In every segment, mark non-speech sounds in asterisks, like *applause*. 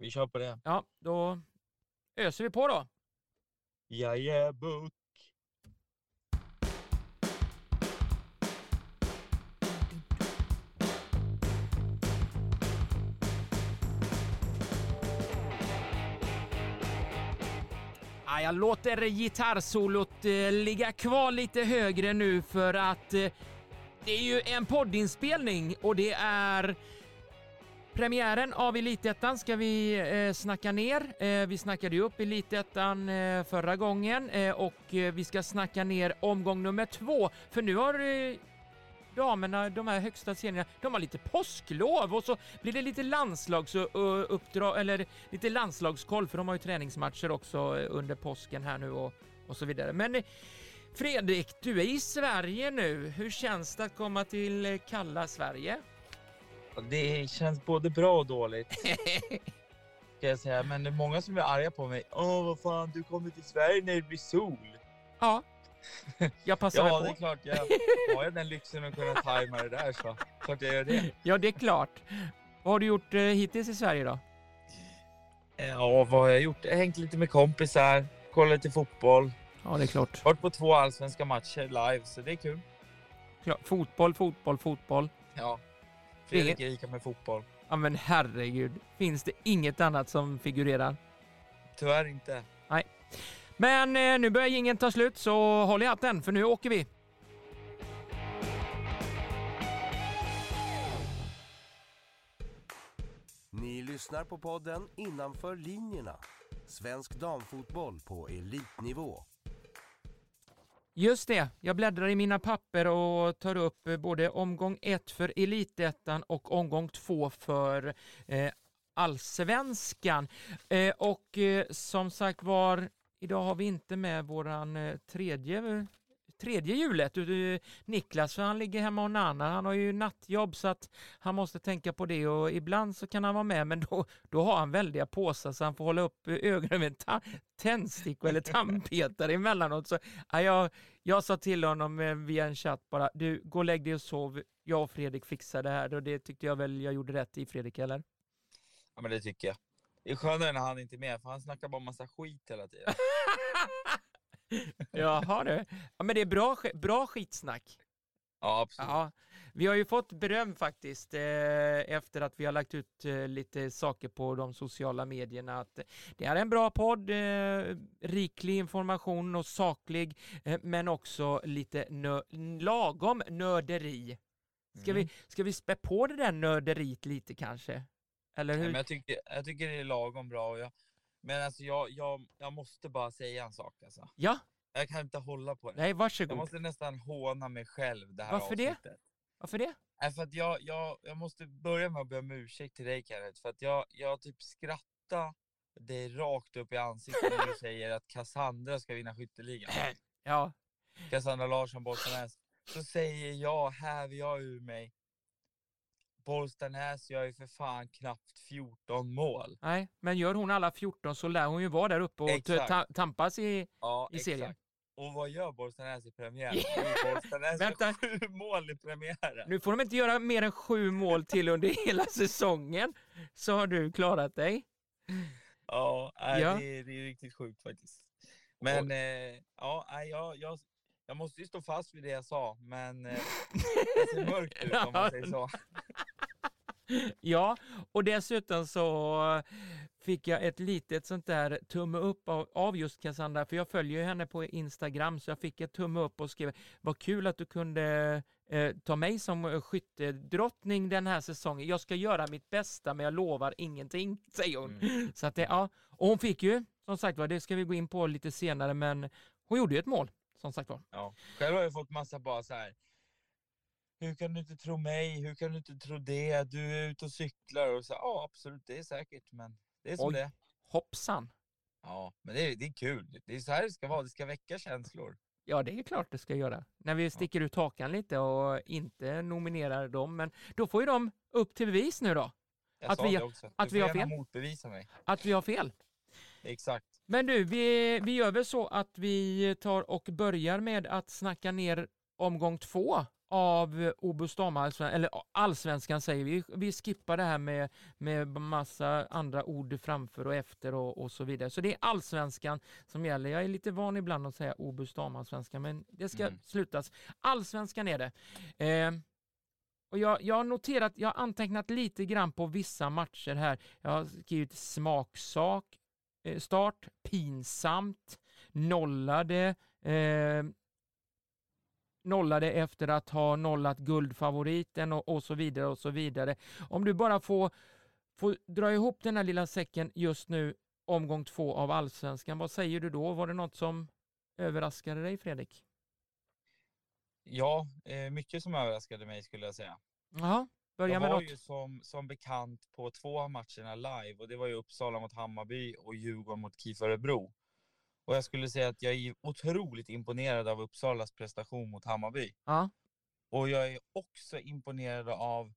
Vi kör på det. Ja, då öser vi på då. Ja, jag låter gitarrsolot eh, ligga kvar lite högre nu för att eh, det är ju en poddinspelning och det är Premiären av Elitettan ska vi eh, snacka ner. Eh, vi snackade ju upp Elitettan eh, förra gången eh, och eh, vi ska snacka ner omgång nummer två. För nu har eh, damerna, de här högsta serierna, de har lite påsklov och så blir det lite landslagsuppdrag, eller lite landslagskoll för de har ju träningsmatcher också eh, under påsken här nu och, och så vidare. Men eh, Fredrik, du är i Sverige nu. Hur känns det att komma till eh, kalla Sverige? Det känns både bra och dåligt. *laughs* Ska jag säga. Men det är många som är arga på mig. Åh, vad fan, du kommer till Sverige när det blir sol. Ja, jag passar *laughs* Ja, väl det på. är klart. Jag har jag den lyxen att kunna tajma det där så klart jag gör det. Ja, det är klart. Vad har du gjort eh, hittills i Sverige då? Ja, vad har jag gjort? Jag har hängt lite med kompisar, kollat lite fotboll. Ja, det är klart. Varit på två allsvenska matcher live, så det är kul. klart. Fotboll, fotboll, fotboll. Ja. Fredrik är lika med fotboll. Ja, men herregud. Finns det inget annat som figurerar? Tyvärr inte. Men eh, nu börjar ingen ta slut, så håll i hatten, för nu åker vi. Ni lyssnar på podden Innanför linjerna. Svensk damfotboll på elitnivå. Just det, jag bläddrar i mina papper och tar upp eh, både omgång ett för Elitettan och omgång två för eh, Allsvenskan. Eh, och eh, som sagt var, idag har vi inte med våran eh, tredje tredje hjulet, Niklas, för han ligger hemma och nannar. Han har ju nattjobb så att han måste tänka på det och ibland så kan han vara med men då, då har han väldiga påsar så han får hålla upp eh, ögonen med tändstickor eller *laughs* tandpetare emellanåt. Så, ja, jag, jag sa till honom eh, via en chatt bara, du gå och lägg dig och sov, jag och Fredrik fixar det här och det tyckte jag väl jag gjorde rätt i Fredrik, eller? Ja, men det tycker jag. Det är skönare när han inte är med, för han snackar bara massa skit hela tiden. *laughs* Jaha du. Ja, men det är bra, bra skitsnack. Ja, absolut. Ja, vi har ju fått beröm faktiskt eh, efter att vi har lagt ut eh, lite saker på de sociala medierna. Att det är en bra podd, eh, riklig information och saklig, men också lite nö- lagom nörderi. Ska, Mm. vi, ska vi spä på det där nörderiet lite kanske? Eller Nej, hur? men jag, tycker, jag tycker det är lagom bra. Och jag, men alltså jag, jag, jag måste bara säga en sak. Alltså. Ja, Jag kan inte hålla på det. nej Jag varsågod. måste nästan håna mig själv det här Varför det? Varför det? Nej, för att jag, jag, jag måste börja med att be om ursäkt till dig Kenneth, för att jag, jag typ skrattar dig rakt upp i ansiktet när du *laughs* säger att Cassandra ska vinna skytteligan. Ja, Cassandra Larsson, Bollstanäs. Så säger jag, häver jag ur mig. Bollstanäs gör ju för fan knappt 14 mål. nej, men gör hon alla 14 så lär hon ju vara där uppe och ta- tampas i... Ja, I serien. exakt. Och vad gör Bollstanäs i premiären? *laughs* Bollstanäs Vänta. sju mål i premiären. Nu får de inte göra mer än sju mål till under hela säsongen, så har du klarat dig. Ja, nej, Ja. Det, är, det är riktigt sjukt faktiskt. Men eh, ja, jag, jag, jag måste ju stå fast vid det jag sa, men eh, det ser mörkt ut *laughs* om man säger så. *laughs* Ja, och dessutom så fick jag ett litet sånt där tumme upp av, av just Cassandra, för jag följer henne på Instagram, så jag fick ett tumme upp och skrev vad kul att du kunde eh, ta mig som eh, skyttedrottning den här säsongen. Jag ska göra mitt bästa, men jag lovar ingenting, *laughs* säger hon. Så att det, ja, och hon fick ju, som sagt var, det ska vi gå in på lite senare, men hon gjorde ju ett mål, som sagt var. Ja. Själv har jag fått massa bara så här. Hur kan du inte tro mig? Hur kan du inte tro det? Du är ute och cyklar och så. Ja, absolut, det är säkert, men det är som Oj. det. Hoppsan! Ja, men det är, det är kul. Det är så här det ska vara. Det ska väcka känslor. Ja, det är klart det ska göra. När vi sticker ut hakan lite och inte nominerar dem, men då får ju de upp till bevis nu då, Jag Att sa vi- det också. att du vi får har fel. motbevisa mig. att vi har fel. Exakt. Men du, vi, vi gör väl så att vi tar och börjar med att snacka ner omgång två av damallsvenskan, eller allsvenskan säger vi. Vi skippar det här med, med massa andra ord framför och efter och, och så vidare. Så det är allsvenskan som gäller. Jag är lite van ibland att säga Obus damallsvenskan, men det ska Mm. slutas. Allsvenskan är det. Eh, och jag, jag har noterat, jag har antecknat lite grann på vissa matcher här. Jag har skrivit smaksak, eh, start, pinsamt, nollade, eh, nollade efter att ha nollat guldfavoriten och, och så vidare och så vidare. Om du bara får, får dra ihop den här lilla säcken just nu, omgång två av allsvenskan, vad säger du då? Var det något som överraskade dig Fredrik? Ja, eh, mycket som överraskade mig skulle jag säga. Ja, börja jag med var något. ju som, som bekant på två av matcherna live och det var ju Uppsala mot Hammarby och Djurgården mot KIF Örebro. Och jag skulle säga att jag är otroligt imponerad av Uppsalas prestation mot Hammarby. Ja. Och jag är också imponerad av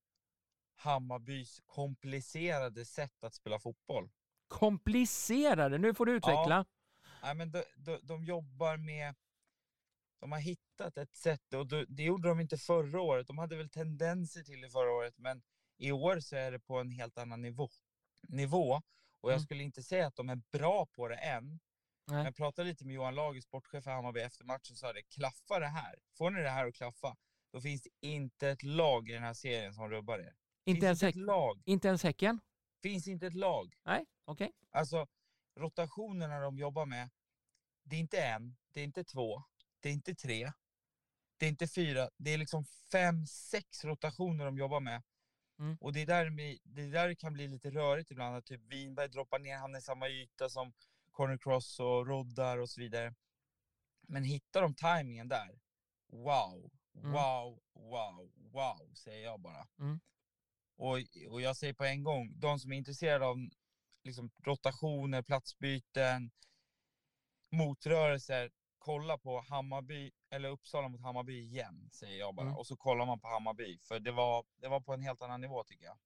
Hammarbys komplicerade sätt att spela fotboll. Komplicerade, nu får du utveckla. Nej, men de, de, de jobbar med... De har hittat ett sätt och det, det gjorde de inte förra året. De hade väl tendenser till det förra året, men i år så är det på en helt annan nivå. nivå. Och jag Mm. skulle inte säga att de är bra på det än. Nej. Jag pratade lite med Johan Lager, sportchef för Hammarby, efter matchen och sa det. Klaffa det här. Får ni det här att klaffa, då finns det inte ett lag i den här serien som rubbar er. Inte ens, inte lag. inte ens Häcken? Finns inte ett lag. Nej, okej. Alltså, rotationerna de jobbar med, det är inte en, det är inte två, det är inte tre, det är inte fyra, det är liksom fem, sex rotationer de jobbar med. Mm. Och det är, där, det är där det kan bli lite rörigt ibland, att typ Winberg droppar ner, hamnar i samma yta som Corner Cross och Roddar och så vidare. Men hittar de tajmingen där, wow, Mm. wow, wow, wow, säger jag bara. Mm. Och, och jag säger på en gång, de som är intresserade av liksom, rotationer, platsbyten, motrörelser, kolla på Hammarby, eller Uppsala mot Hammarby igen, säger jag bara. Mm. Och så kollar man på Hammarby, för det var, det var på en helt annan nivå tycker jag.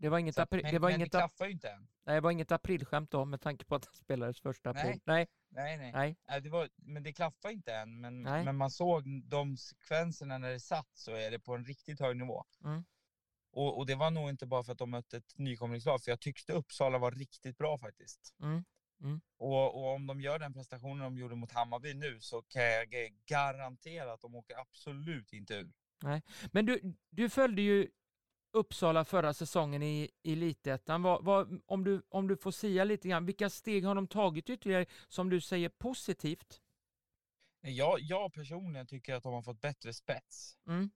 Det var inget, att- men det var inget, det ju inte än. nej, det var inget aprilskämt då med tanke på att det spelades första april. Nej. Nej, Nej, nej. nej. Nej, det var, men det klaffar inte än. Men, Nej. men man såg de sekvenserna när det satt så är det på en riktigt hög nivå. Mm. Och, och det var nog inte bara för att de mötte ett nykomlingslag, för jag tyckte Uppsala var riktigt bra faktiskt. Mm. Och, och om de gör den prestationen de gjorde mot Hammarby nu så kan jag ga- garantera att de åker absolut inte ur. Men du, du följde ju Uppsala förra säsongen i i Elitettan. Vad, vad, om, du, om du får säga lite grann, vilka steg har de tagit ytterligare som du säger positivt? Jag, jag personligen tycker att de har fått bättre spets. Mm.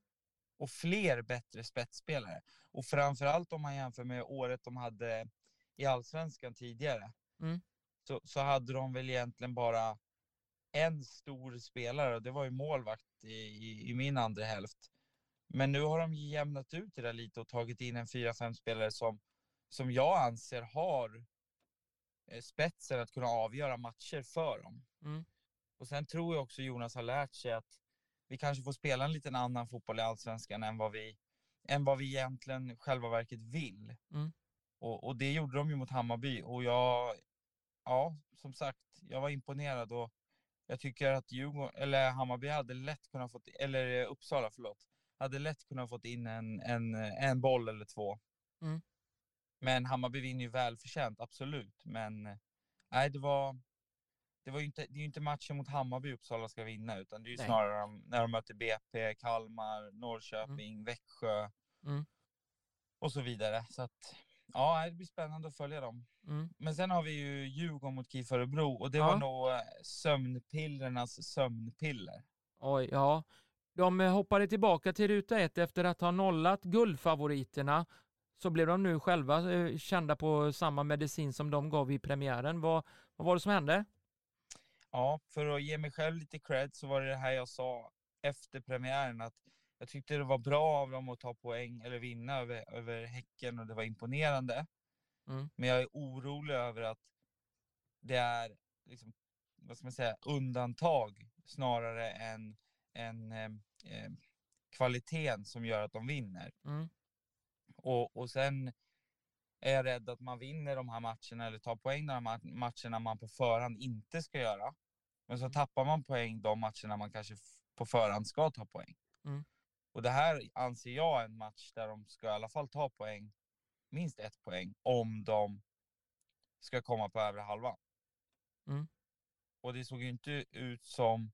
Och fler bättre spetsspelare. Och framförallt om man jämför med året de hade i Allsvenskan tidigare. Mm. Så, så hade de väl egentligen bara en stor spelare och det var ju målvakt i, i, i min andra hälft. Men nu har de jämnat ut det där lite och tagit in en 4-5 spelare som, som jag anser har eh, spetsen att kunna avgöra matcher för dem. Mm. Och sen tror jag också Jonas har lärt sig att vi kanske får spela en liten annan fotboll i Allsvenskan än vad vi, än vad vi egentligen själva verket vill. Mm. Och, och det gjorde de ju mot Hammarby och jag, ja, som sagt, jag var imponerad och jag tycker att Djurgården, eller Hammarby hade lätt kunnat fått, eller eh, Uppsala, förlåt, hade lätt kunnat fått in en, en, en boll eller två. Mm. Men Hammarby vinner ju välförtjänt, absolut. Men eh, nej, det var, det var inte, det är ju inte matchen mot Hammarby Uppsala ska vinna, utan det är ju Nej. snarare när de möter BP, Kalmar, Norrköping, Växjö Mm. och så vidare. Så att, ja, det blir spännande att följa dem. Mm. Men sen har vi ju Djurgården mot KIF Örebro och det Ja. var nog eh, sömnpillernas sömnpiller. Oj, ja. De eh, hoppade tillbaka till ruta ett efter att ha nollat guldfavoriterna. Så blev de nu själva eh, kända på samma medicin som de gav i premiären. Vad, vad var det som hände? Ja, för att ge mig själv lite cred så var det det här jag sa efter premiären att jag tyckte det var bra av dem att ta poäng eller vinna över, över Häcken och det var imponerande. Mm. Men jag är orolig över att det är liksom, vad ska man säga, undantag snarare än, än eh, eh, kvaliteten som gör att de vinner. Mm. Och, och sen är jag rädd att man vinner de här matcherna eller tar poäng de här ma- matcherna man på förhand inte ska göra. Men så Mm. tappar man poäng de matcherna man kanske på förhand ska ta poäng. Mm. Och det här anser jag är en match där de ska i alla fall ta poäng, minst ett poäng, om de ska komma på övre halvan. Mm. Och det såg ju inte ut som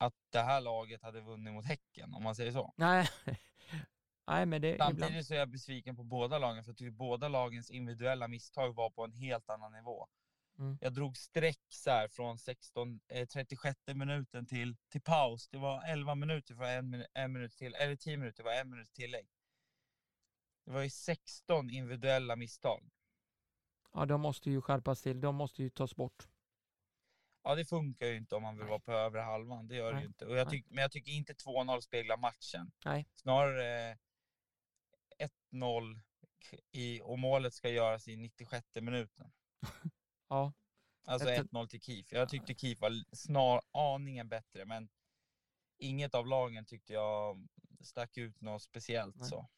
att det här laget hade vunnit mot Häcken, om man säger så. Nej, *laughs* Nej men det Samtidigt ibland... så är jag besviken på båda lagen, för jag tycker båda lagens individuella misstag var på en helt annan nivå. Mm. Jag drog streck så här från 16, eh, 36 minuten till, till paus. Det var 11 minuter för en, en minut till, eller 10 minuter var en minut tillägg. Det var ju 16 individuella misstag. Ja, de måste ju skärpas till. De måste ju tas bort. Ja, det funkar ju inte om man vill vara på övre halvan. Det gör det Nej. ju inte. Och jag tyck, men jag tycker inte 2-0 speglar matchen. Nej. Snarare eh, 1-0 k- i, och målet ska göras i 96 minuten. *laughs* Ja, Alltså Jag 1-0 till KIF. Jag tyckte KIF var snar aningen bättre, men inget av lagen tyckte jag stack ut något speciellt Nej. så.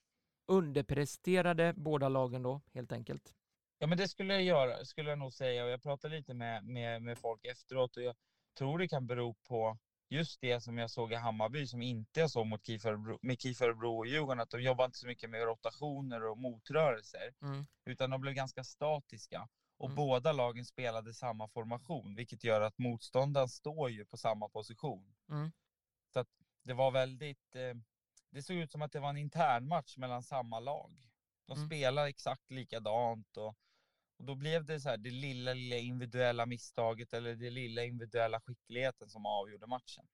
underpresterade båda lagen då, helt enkelt. Ja, men det skulle jag göra, skulle jag nog säga. Och jag pratade lite med, med, med folk efteråt och jag tror det kan bero på just det som jag såg i Hammarby som inte jag såg mot KIF med KIF Örebro och Djurgården, att de jobbar inte så mycket med rotationer och motrörelser, Mm. utan de blev ganska statiska. Och Mm. båda lagen spelade samma formation, vilket gör att motståndaren står ju på samma position. Mm. Så att det var väldigt, eh, det såg ut som att det var en intern match mellan samma lag. De Mm. spelar exakt likadant och, och då blev det så här det lilla, lilla individuella misstaget eller det lilla individuella skickligheten som avgjorde matchen.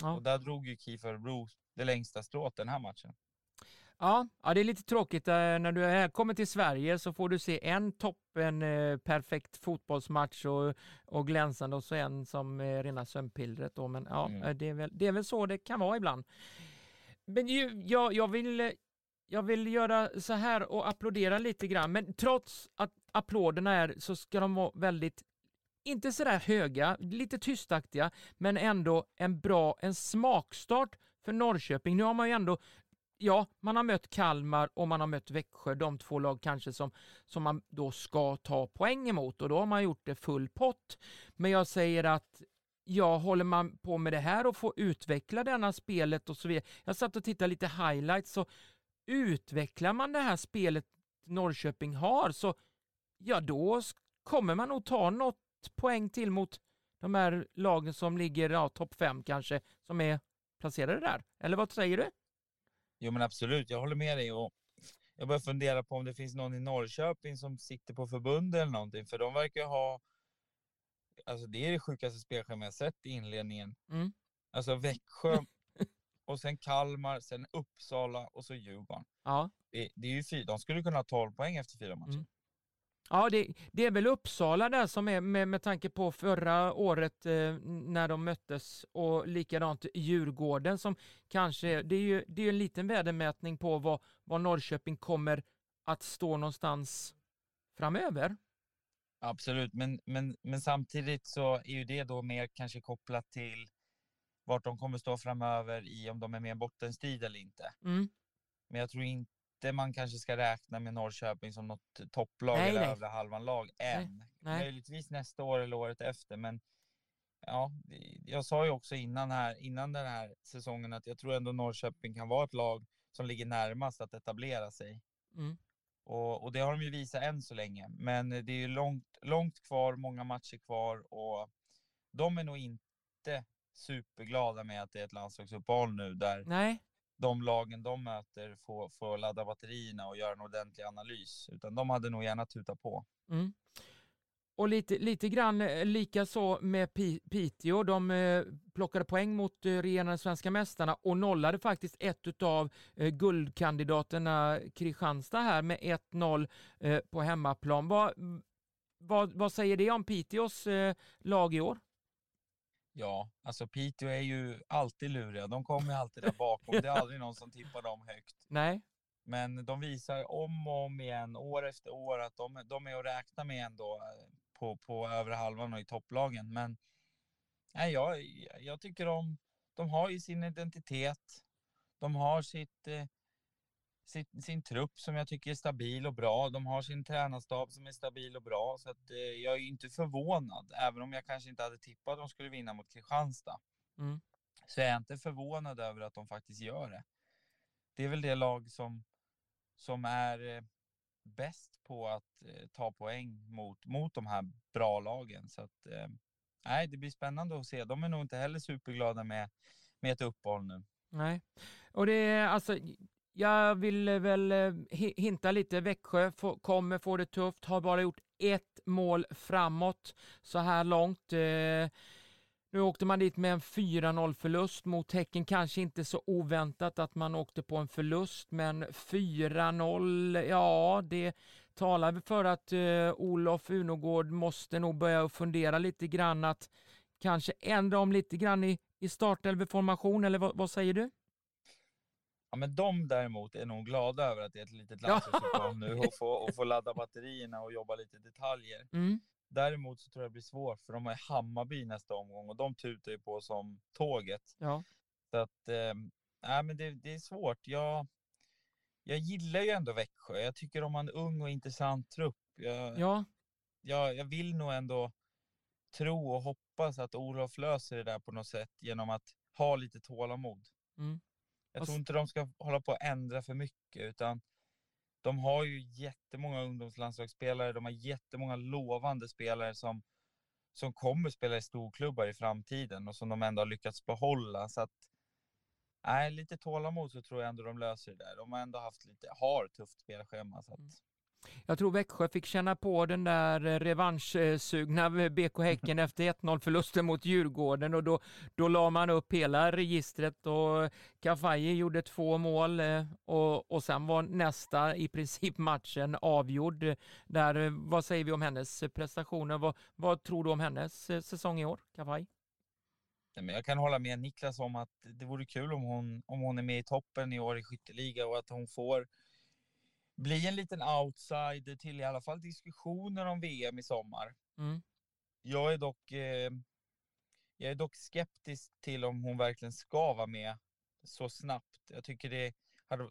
Ja. Och där drog ju KIF Örebro det längsta strået den här matchen. Ja, ja, det är lite tråkigt. eh, När du är- kommer till Sverige så får du se en toppen eh, perfekt fotbollsmatch och, och glänsande och så en som eh, rena sömnpillret. Då. Men ja, Mm. eh, det, är väl, det är väl så det kan vara ibland. Men ju, jag, jag, vill, jag vill göra så här och applådera lite grann. Men trots att applåderna är så ska de vara väldigt inte sådär höga, lite tystaktiga, men ändå en bra, en smakstart för Norrköping. Nu har man ju ändå Ja, man har mött Kalmar och man har mött Växjö, de två lag kanske som, som man då ska ta poäng emot och då har man gjort det full pott. Men jag säger att ja, håller man på med det här och får utveckla denna spelet och så vidare. Jag satt och tittade lite highlights och utvecklar man det här spelet Norrköping har så ja, då kommer man nog ta något poäng till mot de här lagen som ligger ja, topp fem kanske, som är placerade där. Eller vad säger du? Jo men absolut, jag håller med dig. Och jag börjar fundera på om det finns någon i Norrköping som sitter på förbund eller någonting, för de verkar ha... Alltså det är det sjukaste spelschemat jag sett i inledningen. Mm. Alltså Växjö, och sen Kalmar, sen Uppsala och så Djurgården. Ja. Det, det är ju fyra, de skulle kunna ha 12 poäng efter fyra matcher. Mm. Ja, det, det är väl Uppsala där som är med, med tanke på förra året eh, när de möttes och likadant Djurgården som kanske, det är ju det är en liten värdemätning på vad, vad Norrköping kommer att stå någonstans framöver. Absolut, men, men, men samtidigt så är ju det då mer kanske kopplat till vart de kommer stå framöver i om de är med i en bottenstrid eller inte. Mm. Men jag tror inte man kanske ska räkna med Norrköping som något topplag Nej, eller nej. övre halvan-lag än. nej. Möjligtvis nästa år eller året efter, men ja, jag sa ju också innan, här, innan den här säsongen att jag tror ändå Norrköping kan vara ett lag som ligger närmast att etablera sig. Mm. Och, och det har de ju visat än så länge. Men det är ju långt, långt kvar, många matcher kvar och de är nog inte superglada med att det är ett landslagsuppehåll nu där Nej, de lagen de möter får, får ladda batterierna och göra en ordentlig analys. Utan de hade nog gärna tutat på. Mm. Och lite, lite grann eh, lika så med Pi- Piteå. De eh, plockade poäng mot eh, regerande svenska mästarna och nollade faktiskt ett av eh, guldkandidaterna Kristianstad här med 1-0 eh, på hemmaplan. Vad, vad, vad säger det om Piteås eh, lag i år? Ja, alltså Piteå är ju alltid luriga. De kommer alltid där bakom. Det är *laughs* aldrig någon som tippar dem högt. Nej, Men de visar om och om igen, år efter år, att de, de är att räkna med ändå eh, på, på övre halvan och i topplagen. Men nej, jag, jag tycker de, de har ju sin identitet. De har sitt, eh, sitt, sin trupp som jag tycker är stabil och bra. De har sin tränarstab som är stabil och bra. Så att, eh, jag är inte förvånad, även om jag kanske inte hade tippat att de skulle vinna mot Kristianstad. Mm. så är jag inte förvånad över att de faktiskt gör det. Det är väl det lag som, som är eh, bäst på att eh, ta poäng mot, mot de här bra lagen. Så att, eh, nej, det blir spännande att se. De är nog inte heller superglada med, med ett uppehåll nu. Nej, och det är alltså, jag vill eh, väl eh, hinta lite. Växjö kommer få det tufft, har bara gjort ett mål framåt så här långt. Eh, nu åkte man dit med en 4-0 förlust mot Häcken. Kanske inte så oväntat att man åkte på en förlust, men 4-0, ja, det talar för att uh, Olof Unogård måste nog börja fundera lite grann att kanske ändra om lite grann i, i startelveformation, eller vad, vad, säger du? Ja, men de däremot är nog glada över att det är ett litet landslagsuppehåll nu och få, och få ladda batterierna och jobba lite detaljer. Mm. Däremot så tror jag det blir svårt för de har Hammarby nästa omgång och de tutar ju på som tåget. Ja. Så att, eh, men det, det, är svårt. Jag, jag gillar ju ändå Växjö. Jag tycker de har en ung och intressant trupp. Jag, ja. jag, jag vill nog ändå tro och hoppas att Olof löser det där på något sätt genom att ha lite tålamod. Mm. Jag tror inte de ska hålla på att ändra för mycket utan de har ju jättemånga ungdomslandslagsspelare, de har jättemånga lovande spelare som, som kommer spela i storklubbar i framtiden och som de ändå har lyckats behålla. Så att, nej, lite tålamod så tror jag ändå de löser det där. De har ändå haft lite, har tufft spelschema. Så att, mm. Jag tror Växjö fick känna på den där eh, revanschsugna *laughs* BK Häcken efter 1-0 förlusten mot Djurgården och då, då la man upp hela registret och Kafaji gjorde två mål eh, och, och sen var nästa i princip matchen avgjord. Där, eh, vad säger vi om hennes prestationer? Vad, vad tror du om hennes säsong i år, Kafaji? Jag kan hålla med Niklas om att det vore kul om hon, om hon är med i toppen i år i skytteliga och att hon får bli en liten outsider till i alla fall diskussioner om VM i sommar. Mm. Jag är dock eh, jag är dock skeptisk till om hon verkligen ska vara med så snabbt. Jag tycker det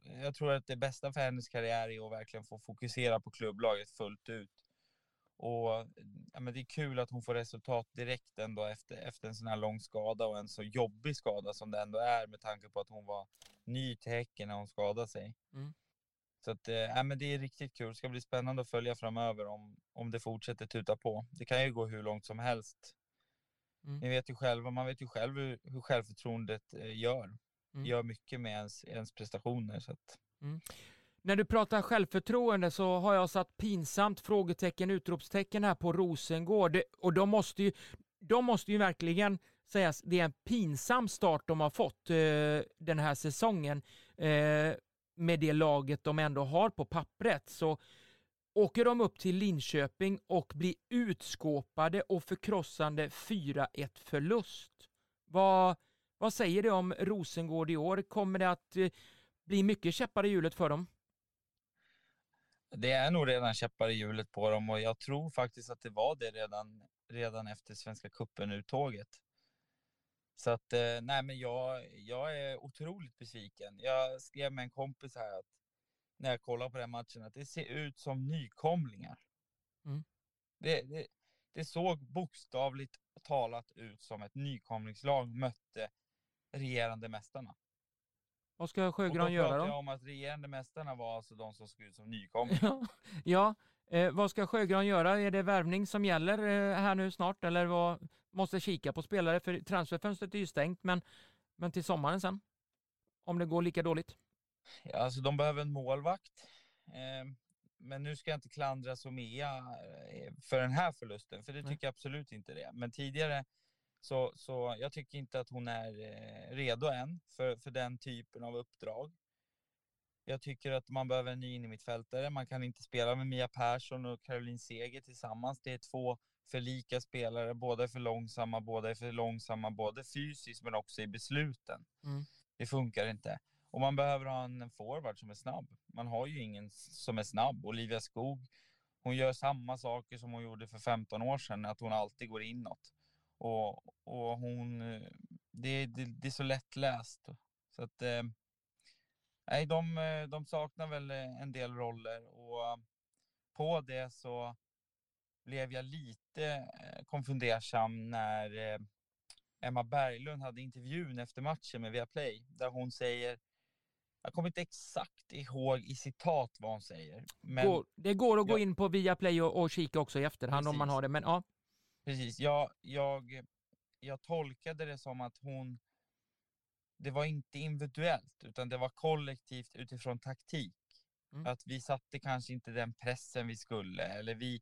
jag tror att det bästa för hennes karriär är att verkligen få fokusera på klubblaget fullt ut. Och ja, men det är kul att hon får resultat direkt ändå efter, efter en sån här lång skada och en så jobbig skada som det ändå är med tanke på att hon var ny till Häcken när hon skadade sig. Mm. Så att, äh, men det är riktigt kul. Det ska bli spännande att följa framöver om, om det fortsätter tuta på. Det kan ju gå hur långt som helst. Mm. Ni vet ju själva, man vet ju själv hur, hur självförtroendet eh, gör. Mm. Gör mycket med ens, ens prestationer. Så att... mm. När du pratar självförtroende så har jag satt pinsamt frågetecken, utropstecken här på Rosengård. Och de måste ju, de måste ju verkligen sägas, det är en pinsam start de har fått eh, den här säsongen. Eh, med det laget de ändå har på pappret. Så åker de upp till Linköping och blir utskåpade och förkrossande 4-1 förlust. Vad, vad säger det om Rosengård i år? Kommer det att eh, bli mycket käppar i hjulet för dem? Det är nog redan käppar i hjulet på dem och jag tror faktiskt att det var det redan, redan efter Svenska cupen-uttåget. Så att, eh, nej men jag, jag är otroligt besviken. Jag skrev med en kompis här att när jag kollar på den matchen att det ser ut som nykomlingar. Mm. Det, det, det såg bokstavligt talat ut som ett nykomlingslag mötte regerande mästarna. Vad ska Sjögran göra då? Då jag om att regerande mästarna var alltså de som såg ut som *laughs* nykomlingar. ja, Eh, vad ska Sjögran göra? Är det värvning som gäller eh, här nu snart eller vad? Måste kika på spelare för transferfönstret är ju stängt men, men till sommaren sen? Om det går lika dåligt? Ja, alltså de behöver en målvakt. Eh, men nu ska jag inte klandra Somea eh, för den här förlusten, för det tycker Nej. jag absolut inte det. Men tidigare så, så jag tycker inte att hon är eh, redo än för, för den typen av uppdrag. Jag tycker att man behöver en ny innermittfältare. Man kan inte spela med Mia Persson och Caroline Seger tillsammans. Det är två för lika spelare. Båda är för långsamma, båda är för långsamma, både fysiskt men också i besluten. Mm. Det funkar inte. Och man behöver ha en forward som är snabb. Man har ju ingen som är snabb. Olivia Skog, hon gör samma saker som hon gjorde för 15 år sedan, att hon alltid går inåt. Och, och hon, det, det, det är så lättläst. Så att eh, nej, de, eh, de saknar väl eh, en del roller och eh, på det så blev jag lite konfundersam när Emma Berglund hade intervjun efter matchen med Viaplay där hon säger jag kommer inte exakt ihåg i citat vad hon säger. Men Går, det går att gå Ja. in på Viaplay och, och kika också i efterhand om man Precis. har det, men ja. Precis, jag, jag, jag tolkade det som att hon... Det var inte individuellt, utan det var kollektivt utifrån taktik. Mm. Att vi satte kanske inte den pressen vi skulle, eller vi...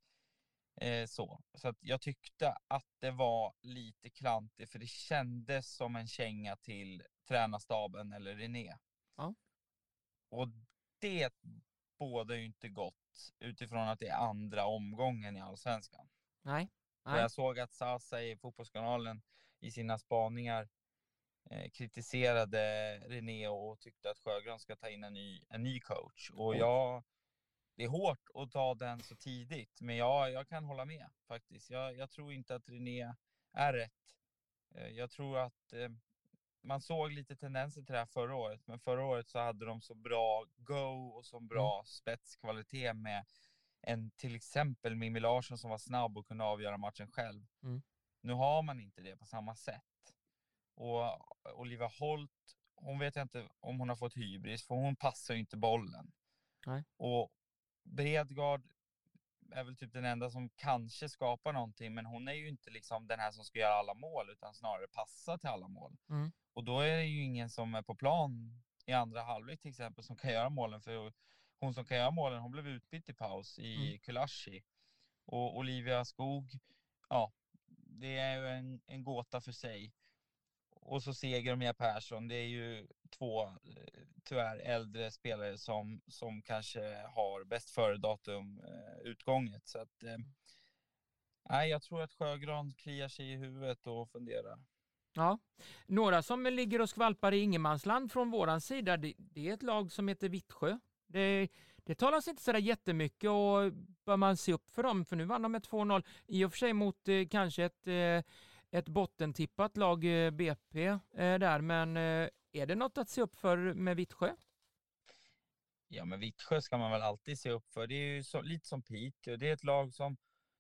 Eh, så. Så att jag tyckte att det var lite klantigt, för det kändes som en känga till tränarstaben eller René. Ja. Och det bådar ju inte gott utifrån att det är andra omgången i Allsvenskan. Nej. För Nej. jag såg att Sasa i Fotbollskanalen i sina spaningar kritiserade René och tyckte att Sjögren ska ta in en ny, en ny coach. Och jag, det är hårt att ta den så tidigt, men jag, jag kan hålla med faktiskt. Jag, jag tror inte att René är rätt. Eh, jag tror att eh, man såg lite tendenser till det här förra året, men förra året så hade de så bra go och så bra spetskvalitet med en till exempel Mimmi Larsson som var snabb och kunde avgöra matchen själv. Mm. Nu har man inte det på samma sätt. Och Olivia Holt, hon vet jag inte om hon har fått hybris, för hon passar ju inte bollen. Nej. Och Bredgard är väl typ den enda som kanske skapar någonting, men hon är ju inte liksom den här som ska göra alla mål, utan snarare passa till alla mål. Mm. Och då är det ju ingen som är på plan i andra halvlek till exempel som kan göra målen, för hon som kan göra målen, hon blev utbytt i paus i Mm. Kulashi. Och Olivia Skog, ja, det är ju en, en gåta för sig. Och så Seger och Mia Persson, det är ju två eh, tyvärr äldre spelare som, som kanske har bäst före-datum eh, utgånget. Så att, eh, jag tror att Sjögran kliar sig i huvudet och funderar. Ja. Några som ligger och skvalpar i ingenmansland från våran sida, det, det är ett lag som heter Vittsjö. Det, det talas inte sådär jättemycket och bör man se upp för dem, för nu vann de med 2-0. I och för sig mot eh, kanske ett, eh, ett bottentippat lag, eh, BP, eh, där, men eh, är det något att se upp för med Vittsjö? Ja, men Vittsjö ska man väl alltid se upp för. Det är ju så, lite som Piteå. Det är ett lag som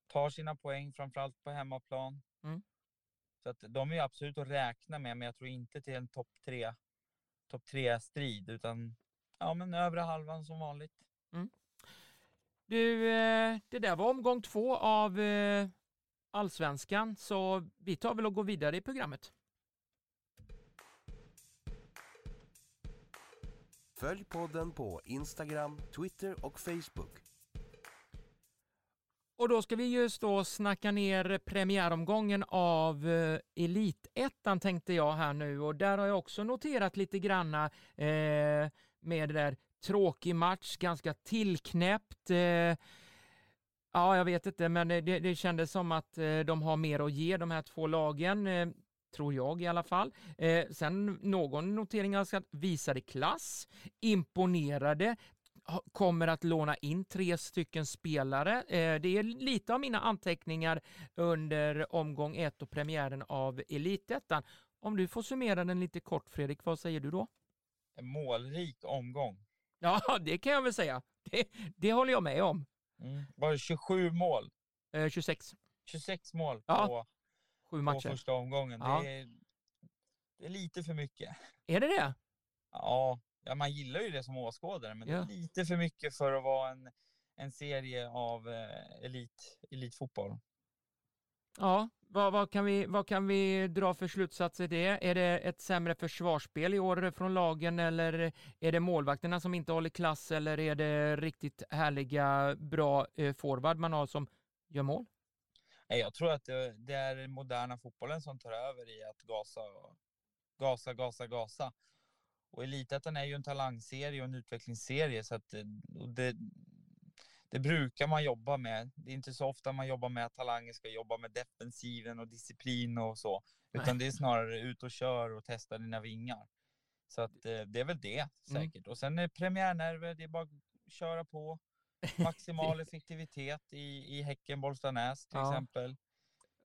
tar sina poäng, framförallt på hemmaplan. Mm. Så att de är ju absolut att räkna med, men jag tror inte till en topp tre, topp tre strid, utan ja, men övre halvan som vanligt. Du, eh, det där var omgång två av Allsvenskan, så vi tar väl och går vidare i programmet. Följ podden på Instagram, Twitter och Facebook. Och då ska vi just då snacka ner premiäromgången av eh, Elitettan tänkte jag här nu och där har jag också noterat lite granna eh, med det där tråkig match, ganska tillknäppt. Eh, ja, jag vet inte, men det, det kändes som att eh, de har mer att ge de här två lagen. Eh, tror jag i alla fall. Eh, sen någon notering alltså att visade klass, imponerade, kommer att låna in tre stycken spelare. Eh, det är lite av mina anteckningar under omgång ett och premiären av Elitettan. Om du får summera den lite kort Fredrik, vad säger du då? En målrik omgång. Ja, *laughs* det kan jag väl säga. Det, det håller jag med om. Mm. Var det 27 mål? Eh, 26, 26 mål Ja, på, sju på matcher. första omgången. Ja. Det, är, det är lite för mycket. Är det det? Ja, ja, man gillar ju det som åskådare, men det Ja. är lite för mycket för att vara en, en serie av eh, elit, elitfotboll. Ja, vad, vad, kan vi, vad kan vi dra för slutsatser det? Är det ett sämre försvarsspel i år från lagen eller är det målvakterna som inte håller klass eller är det riktigt härliga, bra eh, forward man har som gör mål? Jag tror att eh, det, är den moderna fotbollen som tar över i att gasa, gasa, gasa, gasa. Och Elitettan är ju en talangserie och en utvecklingsserie, så att eh, det, det, brukar man jobba med. Det är inte så ofta man jobbar med att talanger ska jobba med defensiven och disciplin och så, utan det är snarare ut och kör och testa dina vingar. Så att eh, det är väl det Mm. säkert. Och sen är premiärnerver, det är bara att köra på. Maximal *laughs* effektivitet i, i Häcken Bollstanäs till Ja. exempel.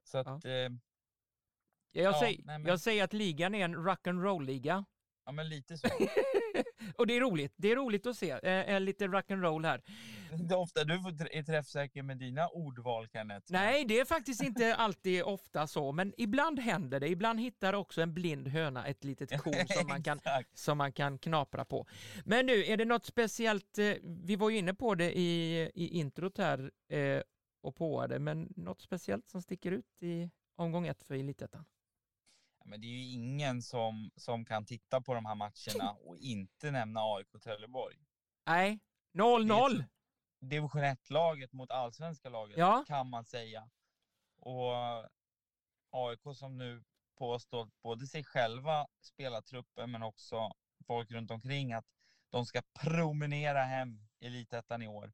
Så att, eh, Jag, Ja, säger, nej, men- jag säger att ligan är en rock and roll liga ja men lite så. *laughs* *laughs* och det är roligt. Det är roligt att se. Eh, lite rock'n'roll här. Det är ofta du är träffsäker med dina ordval, Kenneth. Nej, det är faktiskt inte alltid ofta så, men ibland händer det. Ibland hittar också en blind höna ett litet korn *laughs* som man kan, som man kan knapra på. Men nu, är det något speciellt? Eh, vi var ju inne på det i, i introt här eh, och påade, men något speciellt som sticker ut i omgång ett för Elitettan? Men det är ju ingen som, som kan titta på de här matcherna *laughs* och inte nämna AIK Trelleborg. Nej, 0-0. Division 1-laget mot allsvenska laget ja. kan man säga. Och AIK som nu påstår både sig själva, spelartruppen, men också folk runt omkring att de ska promenera hem elitettan i år.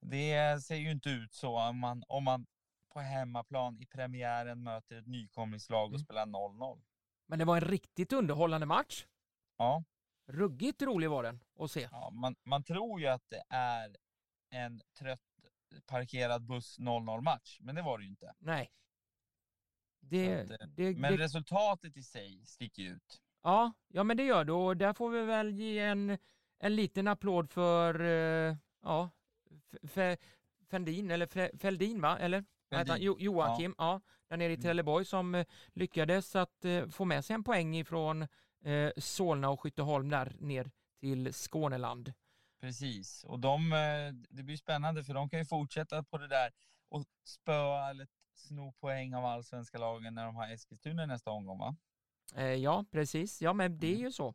Det ser ju inte ut så om man, om man på hemmaplan i premiären möter ett nykomlingslag och mm. spelar 0-0. Men det var en riktigt underhållande match. Ja. Ruggigt rolig var den att se. Ja, man, man tror ju att det är en trött parkerad buss 0-0 match, men det var det ju inte. Nej. Det, att, eh, det, men det... resultatet i sig sticker ut. Ja, ja men det gör det och där får vi väl ge en, en liten applåd för uh, ja, Fendin, eller Feldin va? Eller? Jo, Joakim, ja. ja, där nere i mm. Trelleborg som uh, lyckades att uh, få med sig en poäng ifrån uh, Solna och Skytteholm där ner till Skåneland. Precis, och de, det blir spännande för de kan ju fortsätta på det där och spöa eller sno poäng av allsvenska lagen när de har Eskilstuna nästa omgång va? Ja, precis. Ja, men det är mm. ju så.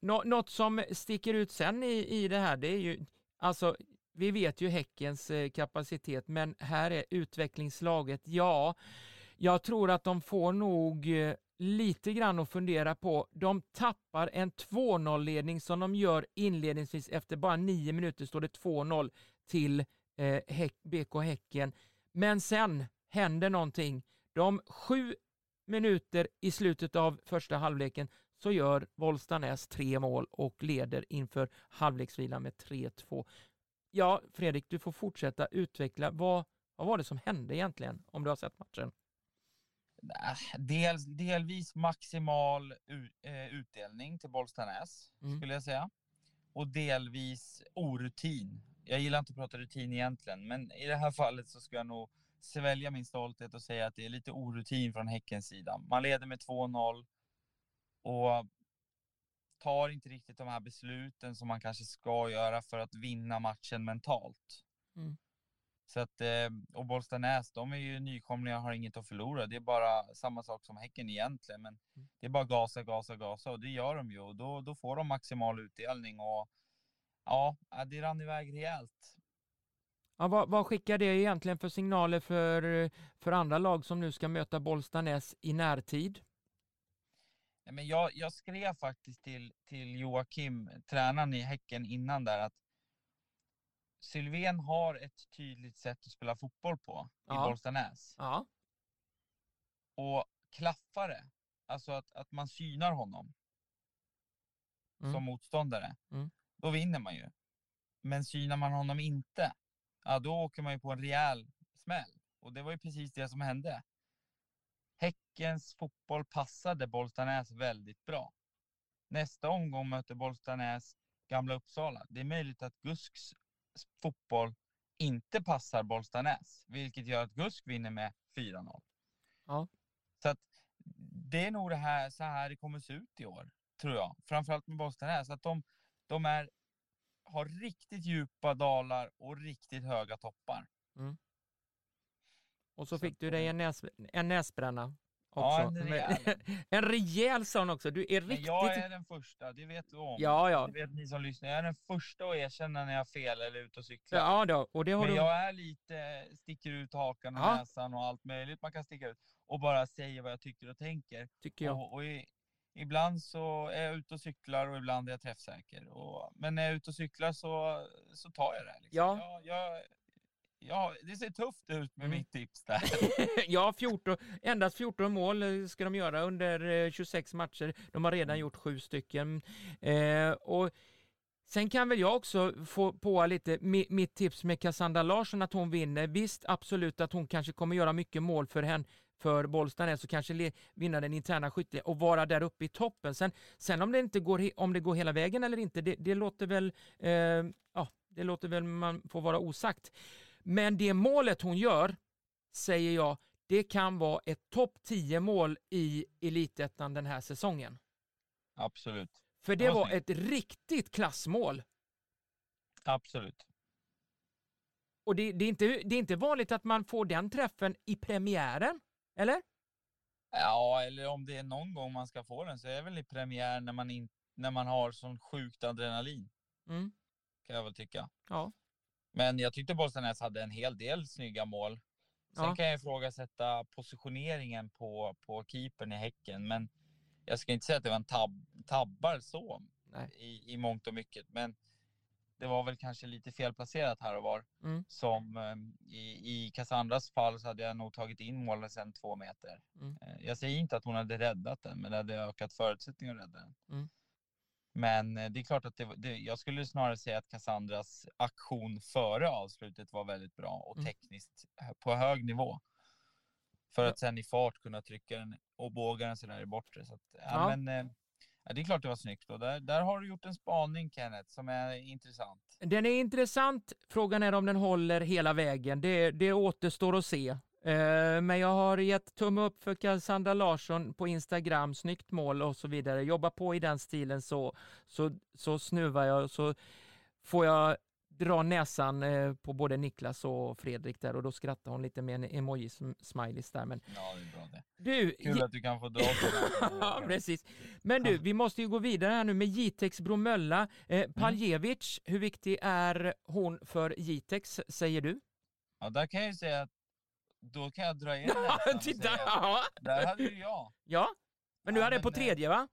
Nå något som sticker ut sen i, i det här, det är ju alltså vi vet ju Häckens eh, kapacitet, men här är utvecklingslaget. Ja, jag tror att de får nog eh, lite grann att fundera på. De tappar en 2-0-ledning som de gör inledningsvis. Efter bara nio minuter står det 2-0 till eh, BK Häcken. Men sen händer någonting. De sju minuter i slutet av första halvleken så gör Bollstanäs tre mål och leder inför halvleksvilan med 3-2. Ja, Fredrik, du får fortsätta utveckla. Vad, vad var det som hände egentligen, om du har sett matchen? Del, delvis maximal eh, utdelning till Bollstanäs, mm. skulle jag säga. Och delvis orutin. Jag gillar inte att prata rutin egentligen, men i det här fallet så ska jag nog svälja min stolthet och säga att det är lite orutin från Häckens sida. Man leder med 2-0 och tar inte riktigt de här besluten som man kanske ska göra för att vinna matchen mentalt. Mm. Så att, eh, och Bollstanäs, de är ju nykomlingar och har inget att förlora. Det är bara samma sak som Häcken egentligen, men mm. det är bara gasa, gasa, gasa och det gör de ju och då, då får de maximal utdelning och ja, det rann iväg rejält. Ja, vad, vad, skickar det egentligen för signaler för, för andra lag som nu ska möta Bollstanäs i närtid? Men jag, jag skrev faktiskt till, till Joakim, tränaren i Häcken innan där, att Sylven har ett tydligt sätt att spela fotboll på ja. i Bollstanäs. Ja. Och klaffar det, alltså att, att man synar honom mm. som motståndare, mm. då vinner man ju. Men synar man honom inte, ja då åker man ju på en rejäl smäll. Och det var ju precis det som hände. Häckens fotboll passade Bollstanäs väldigt bra. Nästa omgång möter Bollstanäs Gamla Uppsala. Det är möjligt att Gusks fotboll inte passar Bollstanäs, vilket gör att Gusk vinner med 4-0. Ja. Så att det är nog det här, så här det kommer se ut i år, tror jag. Framförallt med Bollstanäs, att de, de är, har riktigt djupa dalar och riktigt höga toppar. Mm. Och så, så fick du dig en, näs, en näsbränna. Också. Ja, en rejäl. en rejäl sån också. Du är riktigt... jag är den första, det vet du om. Ja, ja. Det vet ni som lyssnar. Jag är den första att erkänna när jag har fel eller är ute och cyklar. Ja, då. Och det har Men du... jag är lite, sticker ut hakan och ja. näsan och allt möjligt man kan sticka ut. Och bara säger vad jag tycker och tänker. Tycker jag. Och, och i, ibland så är jag ute och cyklar och ibland är jag träffsäker. Och, men när jag är ute och cyklar så, så tar jag det. Liksom. Ja. Jag, jag, Ja, det ser tufft ut med mm. mitt tips där. *laughs* ja, 14, endast 14 mål eh, ska de göra under 26 eh, matcher. De har redan mm. gjort sju stycken. Eh, och Sen kan väl jag också få på lite mitt tips med Cassandra Larsson att hon vinner. Visst, absolut att hon kanske kommer göra mycket mål för henne för Bollsta så kanske vinna den interna skytte och vara där uppe i toppen. Sen, sen om det inte går, om det går hela vägen eller inte, det, det låter väl, eh, ja, det låter väl man får vara osagt. Men det målet hon gör, säger jag, det kan vara ett topp 10 mål i elitettan den här säsongen. Absolut. För det var ett riktigt klassmål. Absolut. Och det, det, är inte, det är inte vanligt att man får den träffen i premiären, eller? Ja, eller om det är någon gång man ska få den så är det väl i premiär när man, in, när man har sån sjukt adrenalin. Mm. Kan jag väl tycka. Ja. Men jag tyckte Bollstanäs hade en hel del snygga mål. Sen ja. kan jag ifrågasätta positioneringen på, på keepern i Häcken, men jag ska inte säga att det var en tab tabbar så i, i mångt och mycket. Men det var väl kanske lite felplacerat här och var. Mm. Som ehm, i, i Cassandras fall så hade jag nog tagit in målet sen två meter. Mm. Eh, jag säger inte att hon hade räddat den, men det hade ökat förutsättningar att rädda den. Mm. Men eh, det är klart att det, det, jag skulle snarare säga att Cassandras aktion före avslutet var väldigt bra och mm. tekniskt på hög nivå. För att sen i fart kunna trycka den och båga den sådär i bortre. Så att, ja. ja men, eh, Ja, det är klart det var snyggt. Och där, där har du gjort en spaning, Kenneth, som är intressant. Den är intressant. Frågan är om den håller hela vägen. Det, det återstår att se. Eh, men jag har gett tumme upp för Cassandra Larsson på Instagram, snyggt mål och så vidare. Jobba på i den stilen så, så, så snuvar jag och så får jag dra näsan eh, på både Niklas och Fredrik där och då skrattar hon lite med en emoji-smileys där. Men... Ja, det är bra det. Du, Kul att du kan få dra *laughs* Ja, precis. Men du, vi måste ju gå vidare här nu med Jitex Bromölla. Eh, mm. Paljevic, mm. hur viktig är hon för Jitex, säger du? Ja, där kan jag ju säga att då kan jag dra in *laughs* näsan Titta! *laughs* Ja. Där hade ju jag. Ja, men du ja, hade men, på tredje va?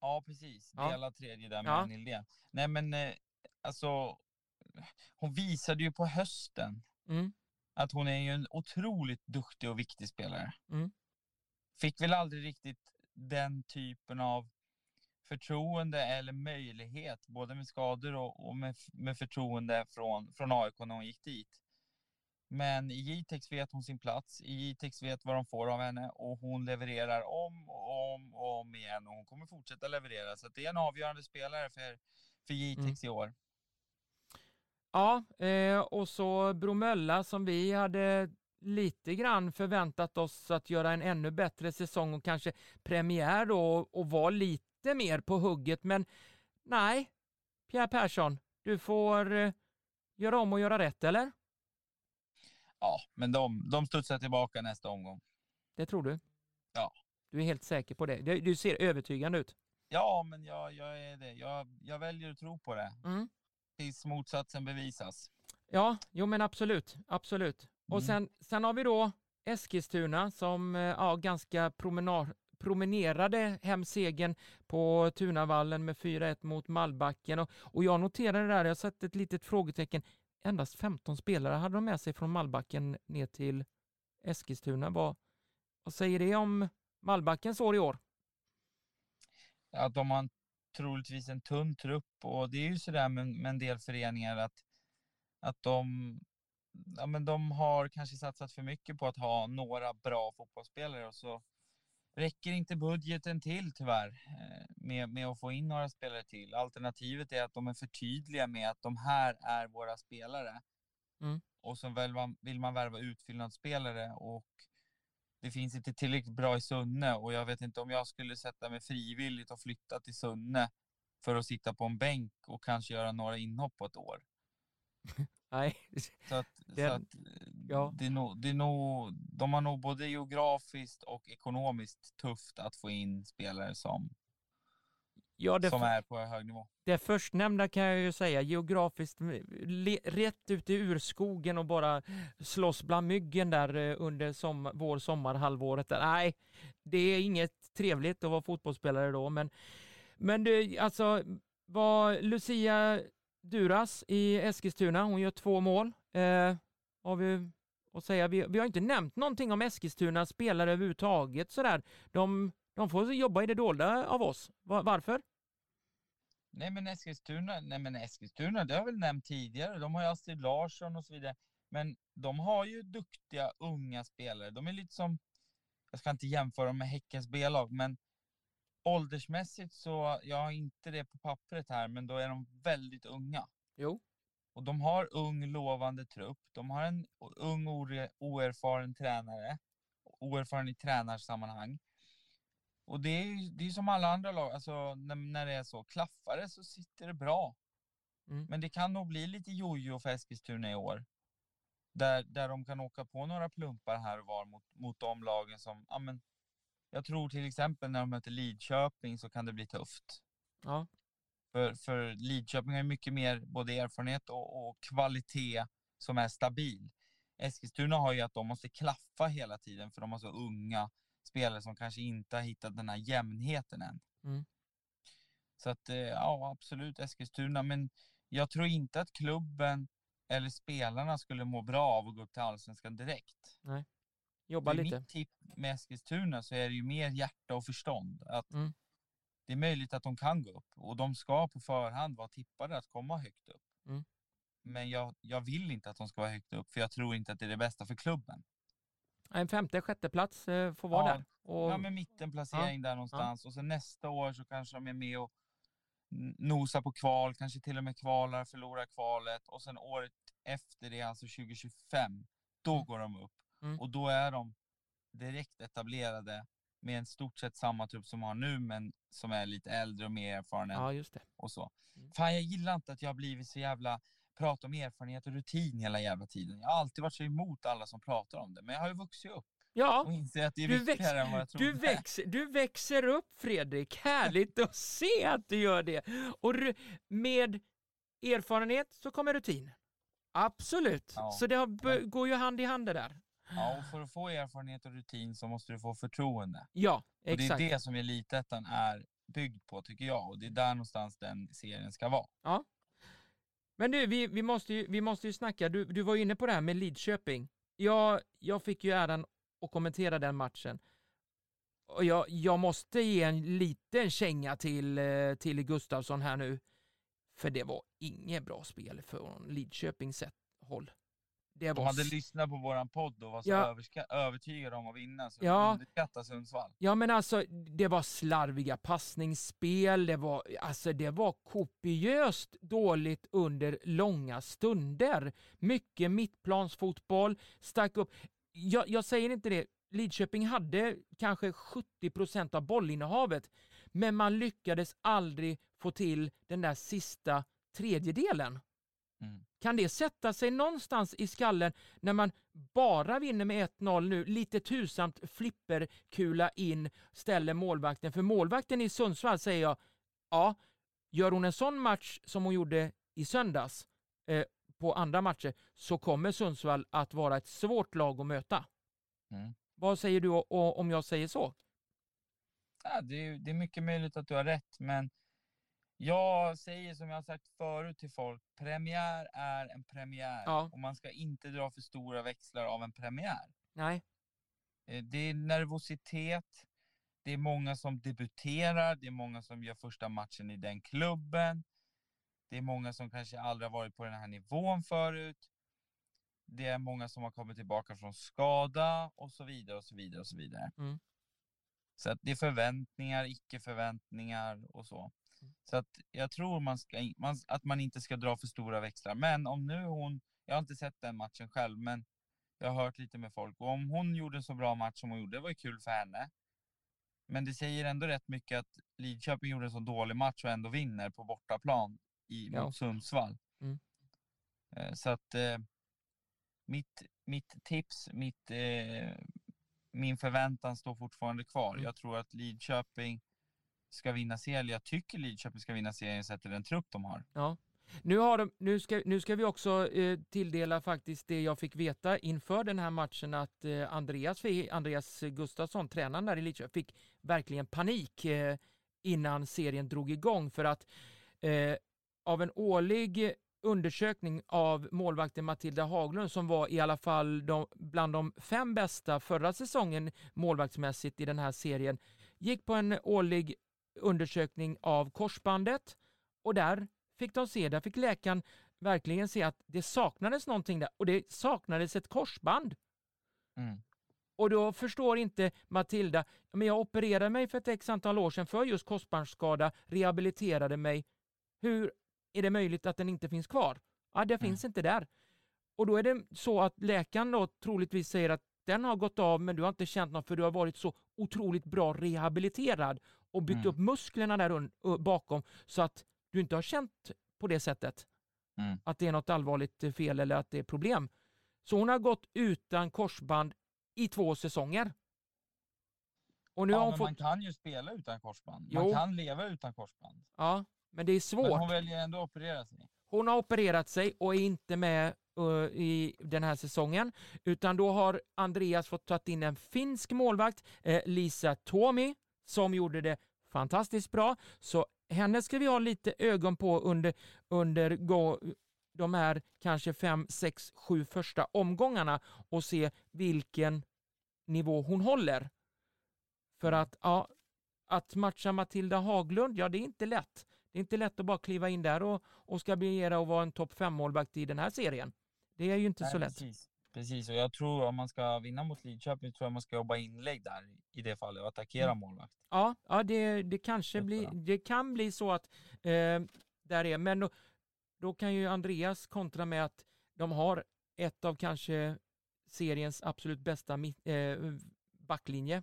Ja, precis. Dela ja. tredje där med ja. Nildén. Nej, men eh, alltså hon visade ju på hösten mm. att hon är ju en otroligt duktig och viktig spelare. Mm. Fick väl aldrig riktigt den typen av förtroende eller möjlighet, både med skador och, och med, med förtroende från, från AIK när hon gick dit. Men i Jitex vet hon sin plats, i Jitex vet vad de får av henne och hon levererar om och om och om igen och hon kommer fortsätta leverera. Så det är en avgörande spelare för, för Jitex mm. i år. Ja, eh, och så Bromölla som vi hade lite grann förväntat oss att göra en ännu bättre säsong och kanske premiär då och vara lite mer på hugget. Men nej, Pierre Persson, du får eh, göra om och göra rätt, eller? Ja, men de, de studsar tillbaka nästa omgång. Det tror du? Ja. Du är helt säker på det? Du ser övertygande ut. Ja, men jag, jag är det. Jag, jag väljer att tro på det. Mm tills motsatsen bevisas. Ja, jo men absolut, absolut. Mm. Och sen, sen har vi då Eskilstuna som eh, ja, ganska promenad, promenerade hem segern på Tunavallen med 4-1 mot Mallbacken. Och, och jag noterade där, jag satt ett litet frågetecken, endast 15 spelare hade de med sig från Mallbacken ner till Eskilstuna. Vad, vad säger det om Mallbackens år i år? Att de har en troligtvis en tunn trupp och det är ju sådär med, med en del föreningar att, att de, ja, men de har kanske satsat för mycket på att ha några bra fotbollsspelare och så räcker inte budgeten till tyvärr eh, med, med att få in några spelare till. Alternativet är att de är för tydliga med att de här är våra spelare. Mm. Och så vill man, vill man värva utfyllnadsspelare och det finns inte tillräckligt bra i Sunne och jag vet inte om jag skulle sätta mig frivilligt och flytta till Sunne för att sitta på en bänk och kanske göra några inhopp på ett år. *laughs* Nej. Så att, det, *laughs* så att ja. det, är nog, det är nog, de har nog både geografiskt och ekonomiskt tufft att få in spelare som, ja, det som är på hög nivå. Det förstnämnda kan jag ju säga, geografiskt rätt ute i urskogen och bara slåss bland myggen där eh, under som, vår sommarhalvåret. Där. Nej, det är inget trevligt att vara fotbollsspelare då, men, men det, alltså var Lucia Duras i Eskilstuna, hon gör två mål. Eh, har vi att säga. Vi, vi har inte nämnt någonting om Eskilstuna spelare överhuvudtaget sådär. De, de får jobba i det dolda av oss. Var, varför? Nej men Eskilstuna, nej men Eskilstuna, det har jag väl nämnt tidigare. De har ju Astrid Larsson och så vidare. Men de har ju duktiga unga spelare. De är lite som, jag ska inte jämföra dem med Häckens B-lag, men åldersmässigt så, jag har inte det på pappret här, men då är de väldigt unga. Jo. Och de har ung lovande trupp. De har en ung oerfaren tränare. Oerfaren i tränarsammanhang. Och det är det är som alla andra lag, alltså när, när det är så. Klaffar det så sitter det bra. Mm. Men det kan nog bli lite jojo för Eskilstuna i år. Där, där de kan åka på några plumpar här och var mot, mot de lagen som, ja men, jag tror till exempel när de möter Lidköping så kan det bli tufft. Ja. För, för Lidköping har mycket mer både erfarenhet och, och kvalitet som är stabil. Eskilstuna har ju att de måste klaffa hela tiden för de har så unga spelare som kanske inte har hittat den här jämnheten än. Mm. Så att, eh, ja absolut Eskilstuna, men jag tror inte att klubben eller spelarna skulle må bra av att gå upp till allsvenskan direkt. Nej. Jobba lite. mitt tipp med Eskilstuna så är det ju mer hjärta och förstånd. Att Mm. Det är möjligt att de kan gå upp och de ska på förhand vara tippade att komma högt upp. Mm. Men jag, jag vill inte att de ska vara högt upp för jag tror inte att det är det bästa för klubben. En femte, sjätte plats eh, får vara Ja, där. Och, Ja, men mittenplacering där någonstans och sen nästa år så kanske de är med och nosar på kval, kanske till och med kvalar, förlorar kvalet och sen året efter det, alltså 2025, då Mm. går de upp. Mm. Och då är de direkt etablerade med en stort sett samma trupp som har nu, men som är lite äldre och mer erfaren ja, just det. och så. Mm. Fan, jag gillar inte att jag har blivit så jävla prata om erfarenhet och rutin hela jävla tiden. Jag har alltid varit så emot alla som pratar om det, men jag har ju vuxit upp Ja, och inser att det är Du trodde. Du växer, du växer upp Fredrik, härligt att se att du gör det. Och med erfarenhet så kommer rutin. Absolut, Ja. så det har, går ju hand i hand det där. Ja, och för att få erfarenhet och rutin så måste du få förtroende. Ja, Och det är exakt. det som Elitettan är byggd på tycker jag och det är där någonstans den serien ska vara. Men du, vi, vi, måste ju, vi måste ju snacka, du, du var ju inne på det här med Lidköping. Jag, jag fick ju äran att kommentera den matchen. Och jag, jag måste ge en liten känga till, eh, till Gustafsson här nu. För det var inget bra spel från Lidköpings håll. Det De hade lyssnat på våran podd och var så Ja. övertygade om att vinna så Ja. de underskattade Sundsvall. Ja men alltså, det var slarviga passningsspel, det var, alltså, det var kopiöst dåligt under långa stunder. Mycket mittplansfotboll, stack upp. Jag, jag säger inte det, Lidköping hade kanske 70% av bollinnehavet, men man lyckades aldrig få till den där sista tredjedelen. Mm. Kan det sätta sig någonstans i skallen när man bara vinner med 1-0 nu, lite tursamt flipperkula in, ställer målvakten. För målvakten i Sundsvall säger jag, ja, gör hon en sån match som hon gjorde i söndags eh, på andra matcher så kommer Sundsvall att vara ett svårt lag att möta. Mm. Vad säger du om jag säger så? Ja, det, är, det är mycket möjligt att du har rätt, men jag säger som jag har sagt förut till folk, premiär är en premiär Ja. och man ska inte dra för stora växlar av en premiär. Nej. Eh, Det är nervositet, det är många som debuterar, det är många som gör första matchen i den klubben. Det är många som kanske aldrig har varit på den här nivån förut. Det är många som har kommit tillbaka från skada och så vidare och så vidare och så vidare. Mm. Så att det är förväntningar, icke-förväntningar och så. Så att jag tror man ska, man, att man inte ska dra för stora växlar. Men om nu hon, jag har inte sett den matchen själv, men jag har hört lite med folk. Och om hon gjorde en så bra match som hon gjorde, det var ju kul för henne. Men det säger ändå rätt mycket att Lidköping gjorde en så dålig match och ändå vinner på bortaplan i, Ja. mot Sundsvall. Mm. Eh, Så att eh, mitt, mitt tips, mitt, eh, min förväntan står fortfarande kvar. Mm. Jag tror att Lidköping ska vinna serien. Jag tycker Lidköping ska vinna serien sett till den trupp de har. Ja. Nu, har de, nu, ska, nu ska vi också eh, tilldela faktiskt det jag fick veta inför den här matchen att eh, Andreas, Andreas Gustafsson, tränaren där i Lidköping, fick verkligen panik eh, innan serien drog igång för att eh, av en årlig undersökning av målvakten Matilda Haglund som var i alla fall de, bland de fem bästa förra säsongen målvaktsmässigt i den här serien gick på en årlig undersökning av korsbandet och där fick de se, där fick läkaren verkligen se att det saknades någonting där och det saknades ett korsband. Mm. Och då förstår inte Matilda, men jag opererade mig för ett x antal år sedan för just korsbandsskada, rehabiliterade mig. Hur är det möjligt att den inte finns kvar? Ja, det finns inte där. Och då är det så att läkaren då troligtvis säger att den har gått av men du har inte känt något för du har varit så otroligt bra rehabiliterad och byggt Mm. upp musklerna där bakom så att du inte har känt på det sättet Mm. att det är något allvarligt eh, fel eller att det är problem. Så hon har gått utan korsband i två säsonger. Och nu Ja, har hon men fått... man kan ju spela utan korsband. Jo. Man kan leva utan korsband. Ja, men det är svårt. Men hon väljer ändå att operera sig. Hon har opererat sig och är inte med eh, i den här säsongen. Utan då har Andreas fått ta in en finsk målvakt, eh, Lisa Tomi, som gjorde det fantastiskt bra. Så henne ska vi ha lite ögon på under, under gå, de här kanske fem, sex, sju första omgångarna och se vilken nivå hon håller. För att, ja, att matcha Matilda Haglund, ja det är inte lätt. Det är inte lätt att bara kliva in där och, och ska begära att vara en topp fem målvakt i den här serien. Det är ju inte så Nej, lätt. Precis. Precis, och jag tror om man ska vinna mot Lidköping tror jag man ska jobba inlägg där i det fallet och attackera Mm. målvakt. Ja, ja det, det kanske blir, det kan bli så att eh, där är, men då, då kan ju Andreas kontra med att de har ett av kanske seriens absolut bästa eh, backlinje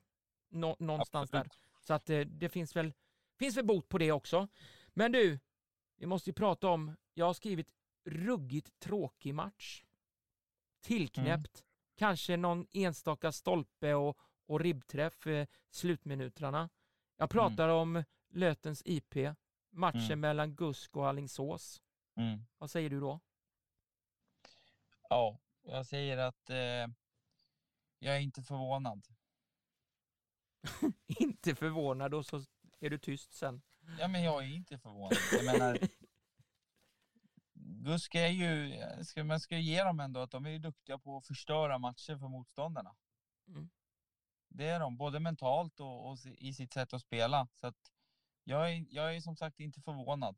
nå, någonstans Absolut. där. Så att eh, det finns väl, finns väl bot på det också. Men du, vi måste ju prata om, jag har skrivit ruggigt tråkig match. Tillknäppt, kanske någon enstaka stolpe och, och ribbträff eh, slutminuterna. Jag pratar om Lötens IP, matchen Mm. mellan Gusk och Alingsås. Mm. Vad säger du då? Ja, jag säger att eh, jag är inte förvånad. *laughs* Inte förvånad och så är du tyst sen. Ja, men jag är inte förvånad. Jag menar, *laughs* Gusk är ju, ska, man ska ge dem ändå att de är duktiga på att förstöra matcher för motståndarna. Mm. Det är de, både mentalt och, och i sitt sätt att spela. Så att jag, är, jag är som sagt inte förvånad.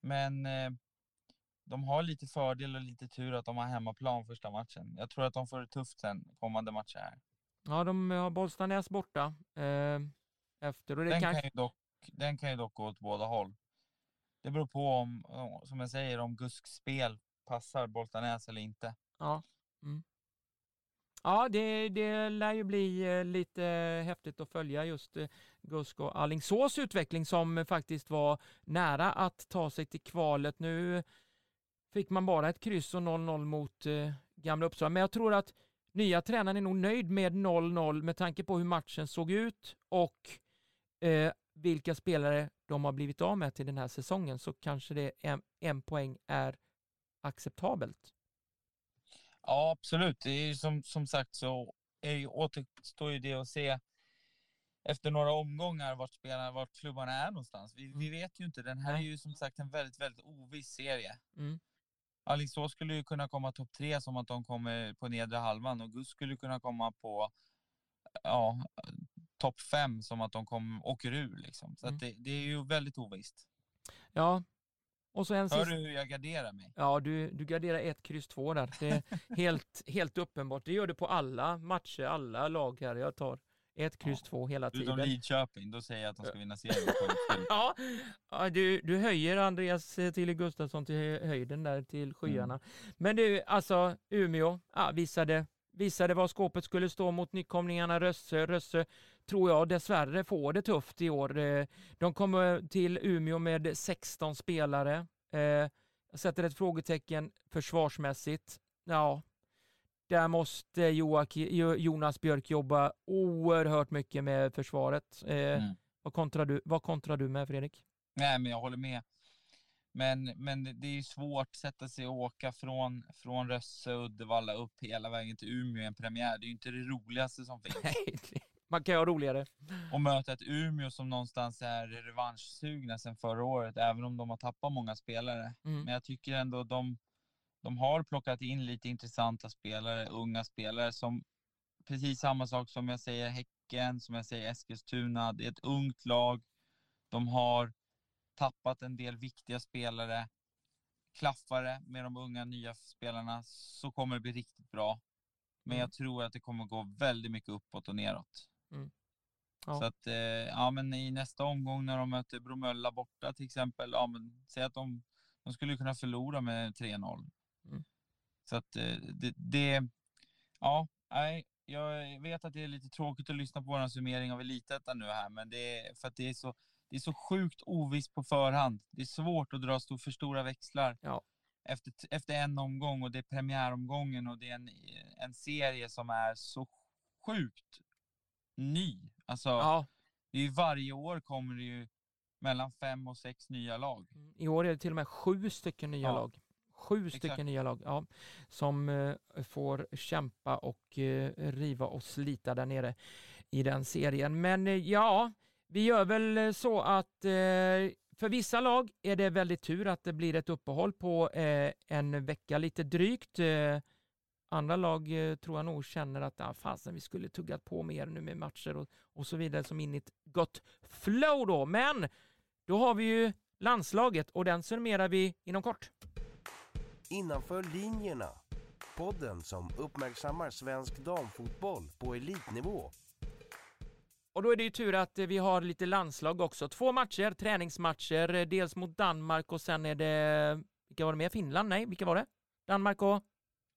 Men eh, de har lite fördel och lite tur att de har hemmaplan första matchen. Jag tror att de får det tufft sen kommande matcher här. Ja, de har Bollstanäs borta eh, efter och det Den kanske... kan, ju dock, den kan ju dock gå åt båda håll. Det beror på om, som jag säger, om Gusks spel passar Boltanäs eller inte. Ja, mm. ja det, det lär ju bli eh, lite häftigt att följa just eh, Gusk och Alingsås utveckling som faktiskt var nära att ta sig till kvalet. Nu fick man bara ett kryss och 0-0 mot eh, Gamla Uppsala, men jag tror att nya tränaren är nog nöjd med 0-0 med tanke på hur matchen såg ut och eh, vilka spelare de har blivit av med till den här säsongen så kanske det en, en poäng är acceptabelt. Ja, absolut. Det är ju som, som sagt så är ju, återstår ju det att se efter några omgångar vart spelarna, vart klubbarna är någonstans. Vi, vi vet ju inte. Den här är ju som sagt en väldigt, väldigt oviss serie. Mm. Alingsås skulle ju kunna komma topp tre som att de kommer på nedre halvan och Gus skulle kunna komma på ja, topp fem som att de kom, åker ur. Liksom. Så Mm. det, det är ju väldigt ovisst. Ja, och så en Hör sista... du hur jag garderar mig? Ja, du, du garderar ett kryss två där. Det är *laughs* helt, helt uppenbart. Det gör du på alla matcher, alla lag här. Jag tar ett kryss Ja, två hela Utom tiden. Lidköping, då säger jag att de ska vinna serien. *laughs* Ja, ja du, du höjer Andreas eh, Tille Gustafsson till hö- höjden där till skyarna. Men du, alltså Umeå ja, visade, visade var skåpet skulle stå mot nykomlingarna Rösse. Rösse tror jag dessvärre får det tufft i år. Eh, De kommer till Umeå med 16 spelare. Eh, Jag sätter ett frågetecken försvarsmässigt. Ja, där måste Joakim, Jo- Jonas Björk jobba oerhört mycket med försvaret. Eh, Mm. vad, kontrar du, vad kontrar du med Fredrik? Nej, men jag håller med. Men, men det är ju svårt att sätta sig och åka från, från Rösse Uddevalla upp hela vägen till Umeå i en premiär. Det är ju inte det roligaste som finns. *laughs* Nej, man kan ju ha roligare. Och möta ett Umeå som någonstans är revanschsugna sedan förra året, även om de har tappat många spelare. Mm. Men jag tycker ändå de, de har plockat in lite intressanta spelare, unga spelare som precis samma sak som jag säger Häcken, som jag säger Eskilstuna. Det är ett ungt lag. De har tappat en del viktiga spelare. Klaffar det med de unga nya spelarna så kommer det bli riktigt bra. Men Mm. jag tror att det kommer gå väldigt mycket uppåt och neråt. Mm. Ja. Så att, eh, ja men i nästa omgång när de möter Bromölla borta till exempel, ja men säg att de, de skulle kunna förlora med 3-0. Mm. Så att eh, det, det, ja, nej, jag vet att det är lite tråkigt att lyssna på vår summering av Elitettan nu här, men det är för att det är så, det är så sjukt ovisst på förhand. Det är svårt att dra stor, för stora växlar Ja. efter, efter en omgång och det är premiäromgången och det är en, en serie som är så sjukt ny. Alltså, Ja, det är varje år kommer det ju mellan fem och sex nya lag. i år är det till och med sju stycken nya Ja. lag. Sju Exakt. stycken nya lag ja, som eh, får kämpa och eh, riva och slita där nere i den serien. Men eh, ja, vi gör väl eh, så att eh, för vissa lag är det väldigt tur att det blir ett uppehåll på eh, en vecka lite drygt. Eh, andra lag eh, tror jag nog känner att ah, fasen, vi skulle tuggat på mer nu med matcher och, och så vidare som in i ett gott flow då. Men då har vi ju landslaget och den summerar vi inom kort. Innanför linjerna. Podden som uppmärksammar svensk damfotboll på elitnivå. Och då är det ju tur att eh, vi har lite landslag också. Två matcher, träningsmatcher, eh, dels mot Danmark och sen är det, vilka var det mer? Finland? Nej, vilka var det? Danmark och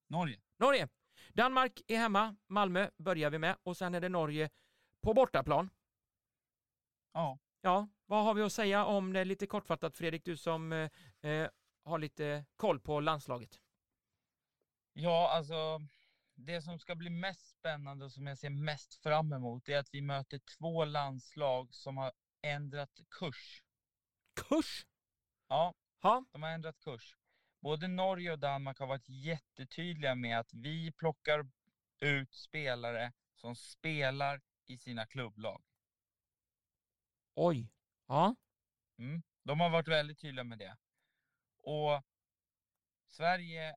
Norge. Norge. Danmark är hemma, Malmö börjar vi med och sen är det Norge på bortaplan. Ja. Ja, vad har vi att säga om det lite kortfattat Fredrik, du som eh, eh, har lite koll på landslaget? Ja, alltså det som ska bli mest spännande och som jag ser mest fram emot är att vi möter två landslag som har ändrat kurs. Kurs? Ja, Ja, de har ändrat kurs. Både Norge och Danmark har varit jättetydliga med att vi plockar ut spelare som spelar i sina klubblag. oj. Ja, Mm. De har varit väldigt tydliga med det. Och Sverige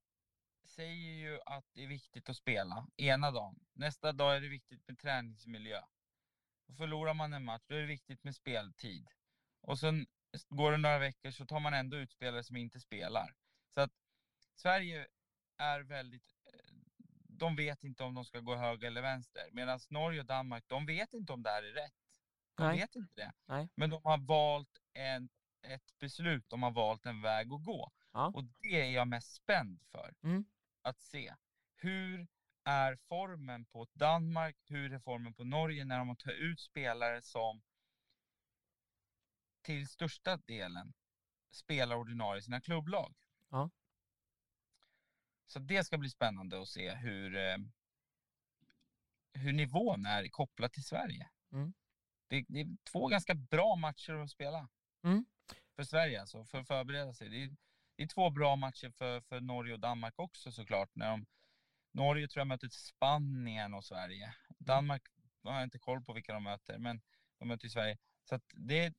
säger ju att det är viktigt att spela ena dagen. Nästa dag är det viktigt med träningsmiljö. Och förlorar man en match, då är det viktigt med speltid. Och sen går det några veckor så tar man ändå ut spelare som inte spelar. Så att Sverige är väldigt... eh, De vet inte om de ska gå höger eller vänster. Medan Norge och Danmark, de vet inte om det här är rätt. De Nej. vet inte det. Nej. Men de har valt en, ett beslut, de har valt en väg att gå. Ja. Och det är jag mest spänd för. Mm. Att se. Hur är formen på Danmark? Hur är formen på Norge när de tar ut spelare som till största delen spelar ordinarie i sina klubblag? Ja. Så det ska bli spännande att se hur, eh, hur nivån är kopplad till Sverige. Mm. Det, det är två ganska bra matcher att spela. Mm. För Sverige alltså, för att förbereda sig. Det är, det är två bra matcher för, för Norge och Danmark också såklart. När de, Norge tror jag möter Spanien och Sverige. Danmark har jag inte koll på vilka de möter, men de möter ju Sverige. Så att det,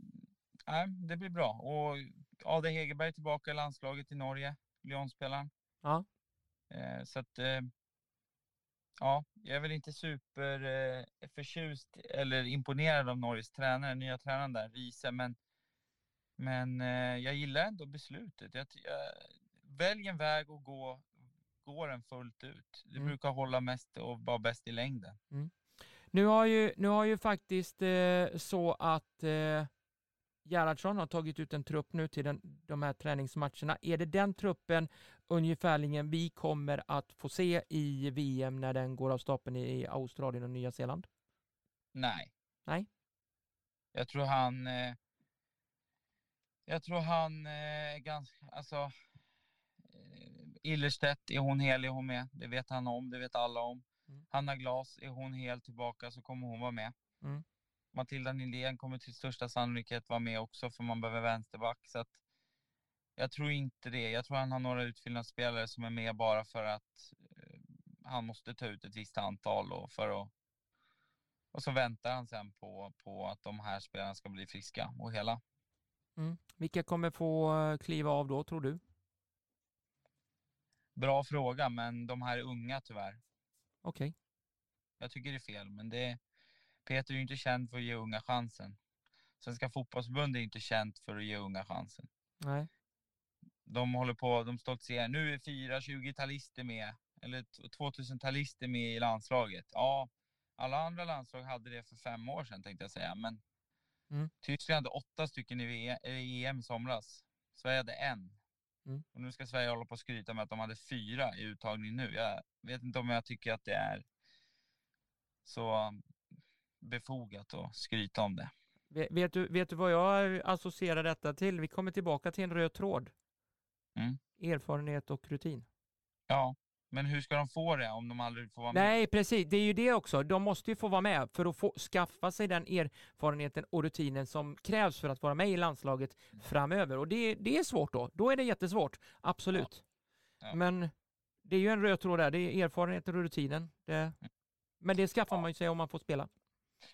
nej, det blir bra. Och Ade Hegerberg är tillbaka i landslaget i Norge, Lyon-spelaren. Ja. Eh, så att, eh, ja, jag är väl inte super eh, eller imponerad av Norges tränare, nya tränaren där, Riese, men, men eh, jag gillar ändå beslutet. Jag, jag, välj en väg och gå, gå den fullt ut. Det Mm. brukar hålla mest och vara bäst i längden. Nu har ju, nu har ju faktiskt eh, så att eh, Gerhardsson har tagit ut en trupp nu till den, de här träningsmatcherna. Är det den truppen ungefärligen vi kommer att få se i VM när den går av stapeln i Australien och Nya Zeeland? Nej. Nej. Jag tror han... Jag tror han eh, ganska... Alltså... Eh, Illerstedt, är hon hel är hon med. Det vet han om, det vet alla om. Mm. Hanna Glas, är hon helt tillbaka så kommer hon vara med. Mm. Matilda Nylén kommer till största sannolikhet vara med också för man behöver vänsterback. Så att jag tror inte det. Jag tror han har några utfyllnadsspelare som är med bara för att eh, han måste ta ut ett visst antal och för att och så väntar han sen på, på att de här spelarna ska bli friska och hela. Mm. Vilka kommer få eh, kliva av då, tror du? Bra fråga, men de här är unga tyvärr. Okej. Jag tycker det är fel, men det Peter är ju inte känd för att ge unga chansen. Svenska fotbollsförbundet är inte känt för att ge unga chansen. Nej. De håller på, de stoltserar. Nu är fyra 20-talister med. eller 2000-talister med i landslaget. Ja, alla andra landslag hade det för fem år sedan tänkte jag säga, men Mm. Tyskland hade åtta stycken i, EM i somras. Sverige hade en. Mm. Och nu ska Sverige hålla på och skryta med att de hade fyra i uttagning nu. Jag vet inte om jag tycker att det är så befogat att skryta om det. Vet, vet, du, vet du vad jag associerar detta till? Vi kommer tillbaka till en röd tråd. Mm. Erfarenhet och rutin. Ja, men hur ska de få det om de aldrig får vara med? Nej, precis. Det är ju det också. De måste ju få vara med för att få skaffa sig den erfarenheten och rutinen som krävs för att vara med i landslaget framöver. Och det, det är svårt då. Då är det jättesvårt. Absolut. Ja. Men det är ju en röd tråd där. Det är erfarenheten och rutinen. Det, men det skaffar Ja. man ju sig om man får spela.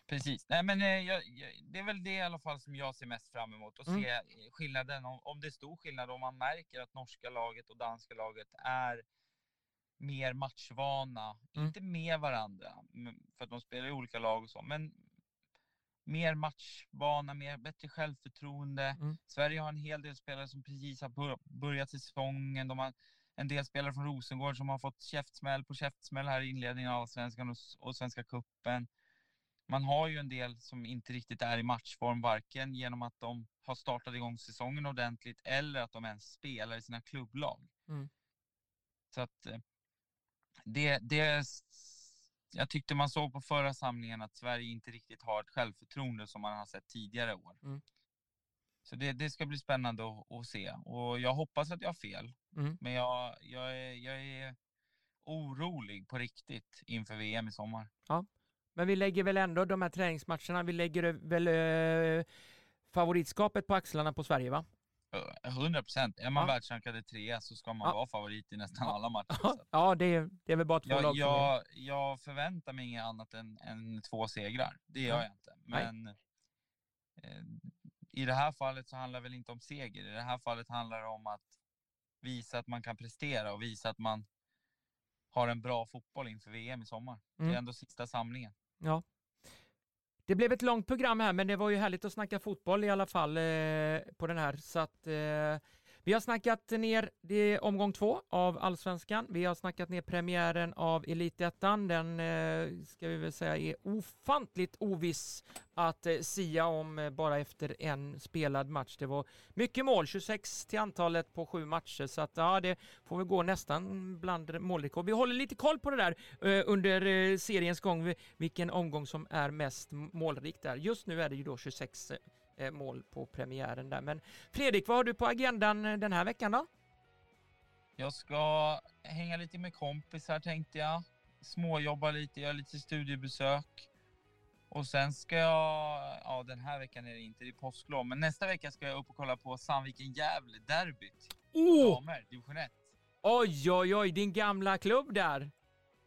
Precis. Nej, men eh, jag, jag, det är väl det i alla fall som jag ser mest fram emot. Att Mm. se skillnaden, om, om det är stor skillnad, om man märker att norska laget och danska laget är mer matchvana. Mm. Inte med varandra, för att de spelar i olika lag och så, men mer matchvana, mer, bättre självförtroende. Mm. Sverige har en hel del spelare som precis har bör, börjat säsongen. De har en del spelare från Rosengård som har fått käftsmäll på käftsmäll här i inledningen av Allsvenskan och, och Svenska Cupen. Man har ju en del som inte riktigt är i matchform, varken genom att de har startat igång säsongen ordentligt eller att de ens spelar i sina klubblag. Mm. Så att eh, det, det, jag tyckte man såg på förra samlingen att Sverige inte riktigt har ett självförtroende som man har sett tidigare år. Mm. Så det, det ska bli spännande att, att se och jag hoppas att jag har fel. Mm. Men jag, jag, är, jag är orolig på riktigt inför VM i sommar. Men vi lägger väl ändå de här träningsmatcherna, vi lägger väl eh, favoritskapet på axlarna på Sverige va? Ö, 100 procent. Är man Ja. världsrankade trea så ska man Ja. vara favorit i nästan Ja. alla matcher. Så Ja, det är, det är väl bara två jag, lag som jag, jag förväntar mig inget annat än, än två segrar. Det gör Ja. jag inte. Men eh, i det här fallet så handlar det väl inte om seger. I det här fallet handlar det om att visa att man kan prestera och visa att man har en bra fotboll inför VM i sommar. Det Mm. är ändå sista samlingen. Ja. Det blev ett långt program här, men det var ju härligt att snacka fotboll i alla fall eh, på den här. Så att, eh, vi har snackat ner det omgång två av Allsvenskan. Vi har snackat ner premiären av Elitettan. Den eh, ska vi väl säga är ofantligt oviss att eh, sia om eh, bara efter en spelad match. Det var mycket mål, 26 till antalet på sju matcher, så att ja, det får väl gå nästan bland målrekord. Vi håller lite koll på det där eh, under eh, seriens gång, vilken omgång som är mest målrik där. Just nu är det ju då 26 mål på premiären där. Men Fredrik, vad har du på agendan eh, den här veckan då? Jag ska hänga lite med kompisar tänkte jag. Småjobba lite, göra lite studiebesök. Och sen ska jag, ja den här veckan är det inte, det är påsklov, men nästa vecka ska jag upp och kolla på Sandviken-Gävle-derbyt. Oh! Damer, division 1. Oj, oj, oj, din gamla klubb där.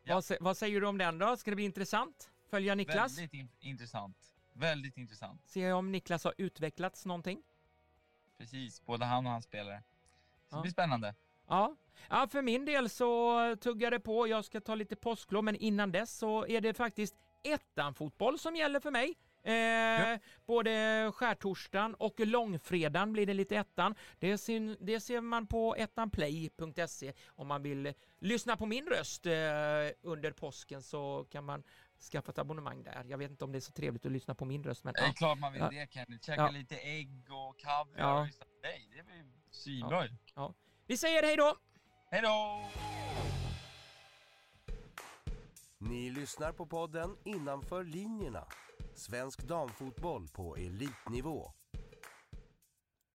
Ja. Vad, vad säger du om den då? Ska det bli intressant? Följa Niklas? Väldigt in- intressant. Väldigt intressant. Se om Niklas har utvecklats någonting? Precis, både han och hans spelare. Så Ja. det blir spännande. Ja. ja, för min del så tuggar det på. Jag ska ta lite påsklov, men innan dess så är det faktiskt ettan-fotboll som gäller för mig. Eh, Både skärtorsdagen och långfredagen blir det lite ettan. Det, syn, det ser man på ettanplay.se om man vill lyssna på min röst eh, under påsken så kan man skaffa ett abonnemang där. Jag vet inte om det är så trevligt att lyssna på min röst, men Det är ja. klart man vill Ja. det Kenneth. Käka Ja. lite ägg och kaviar Ja. och lyssna på dig. Det blir svinbra ju. Vi säger hej då! Hej då! Ni lyssnar på podden Innanför linjerna. Svensk damfotboll på elitnivå.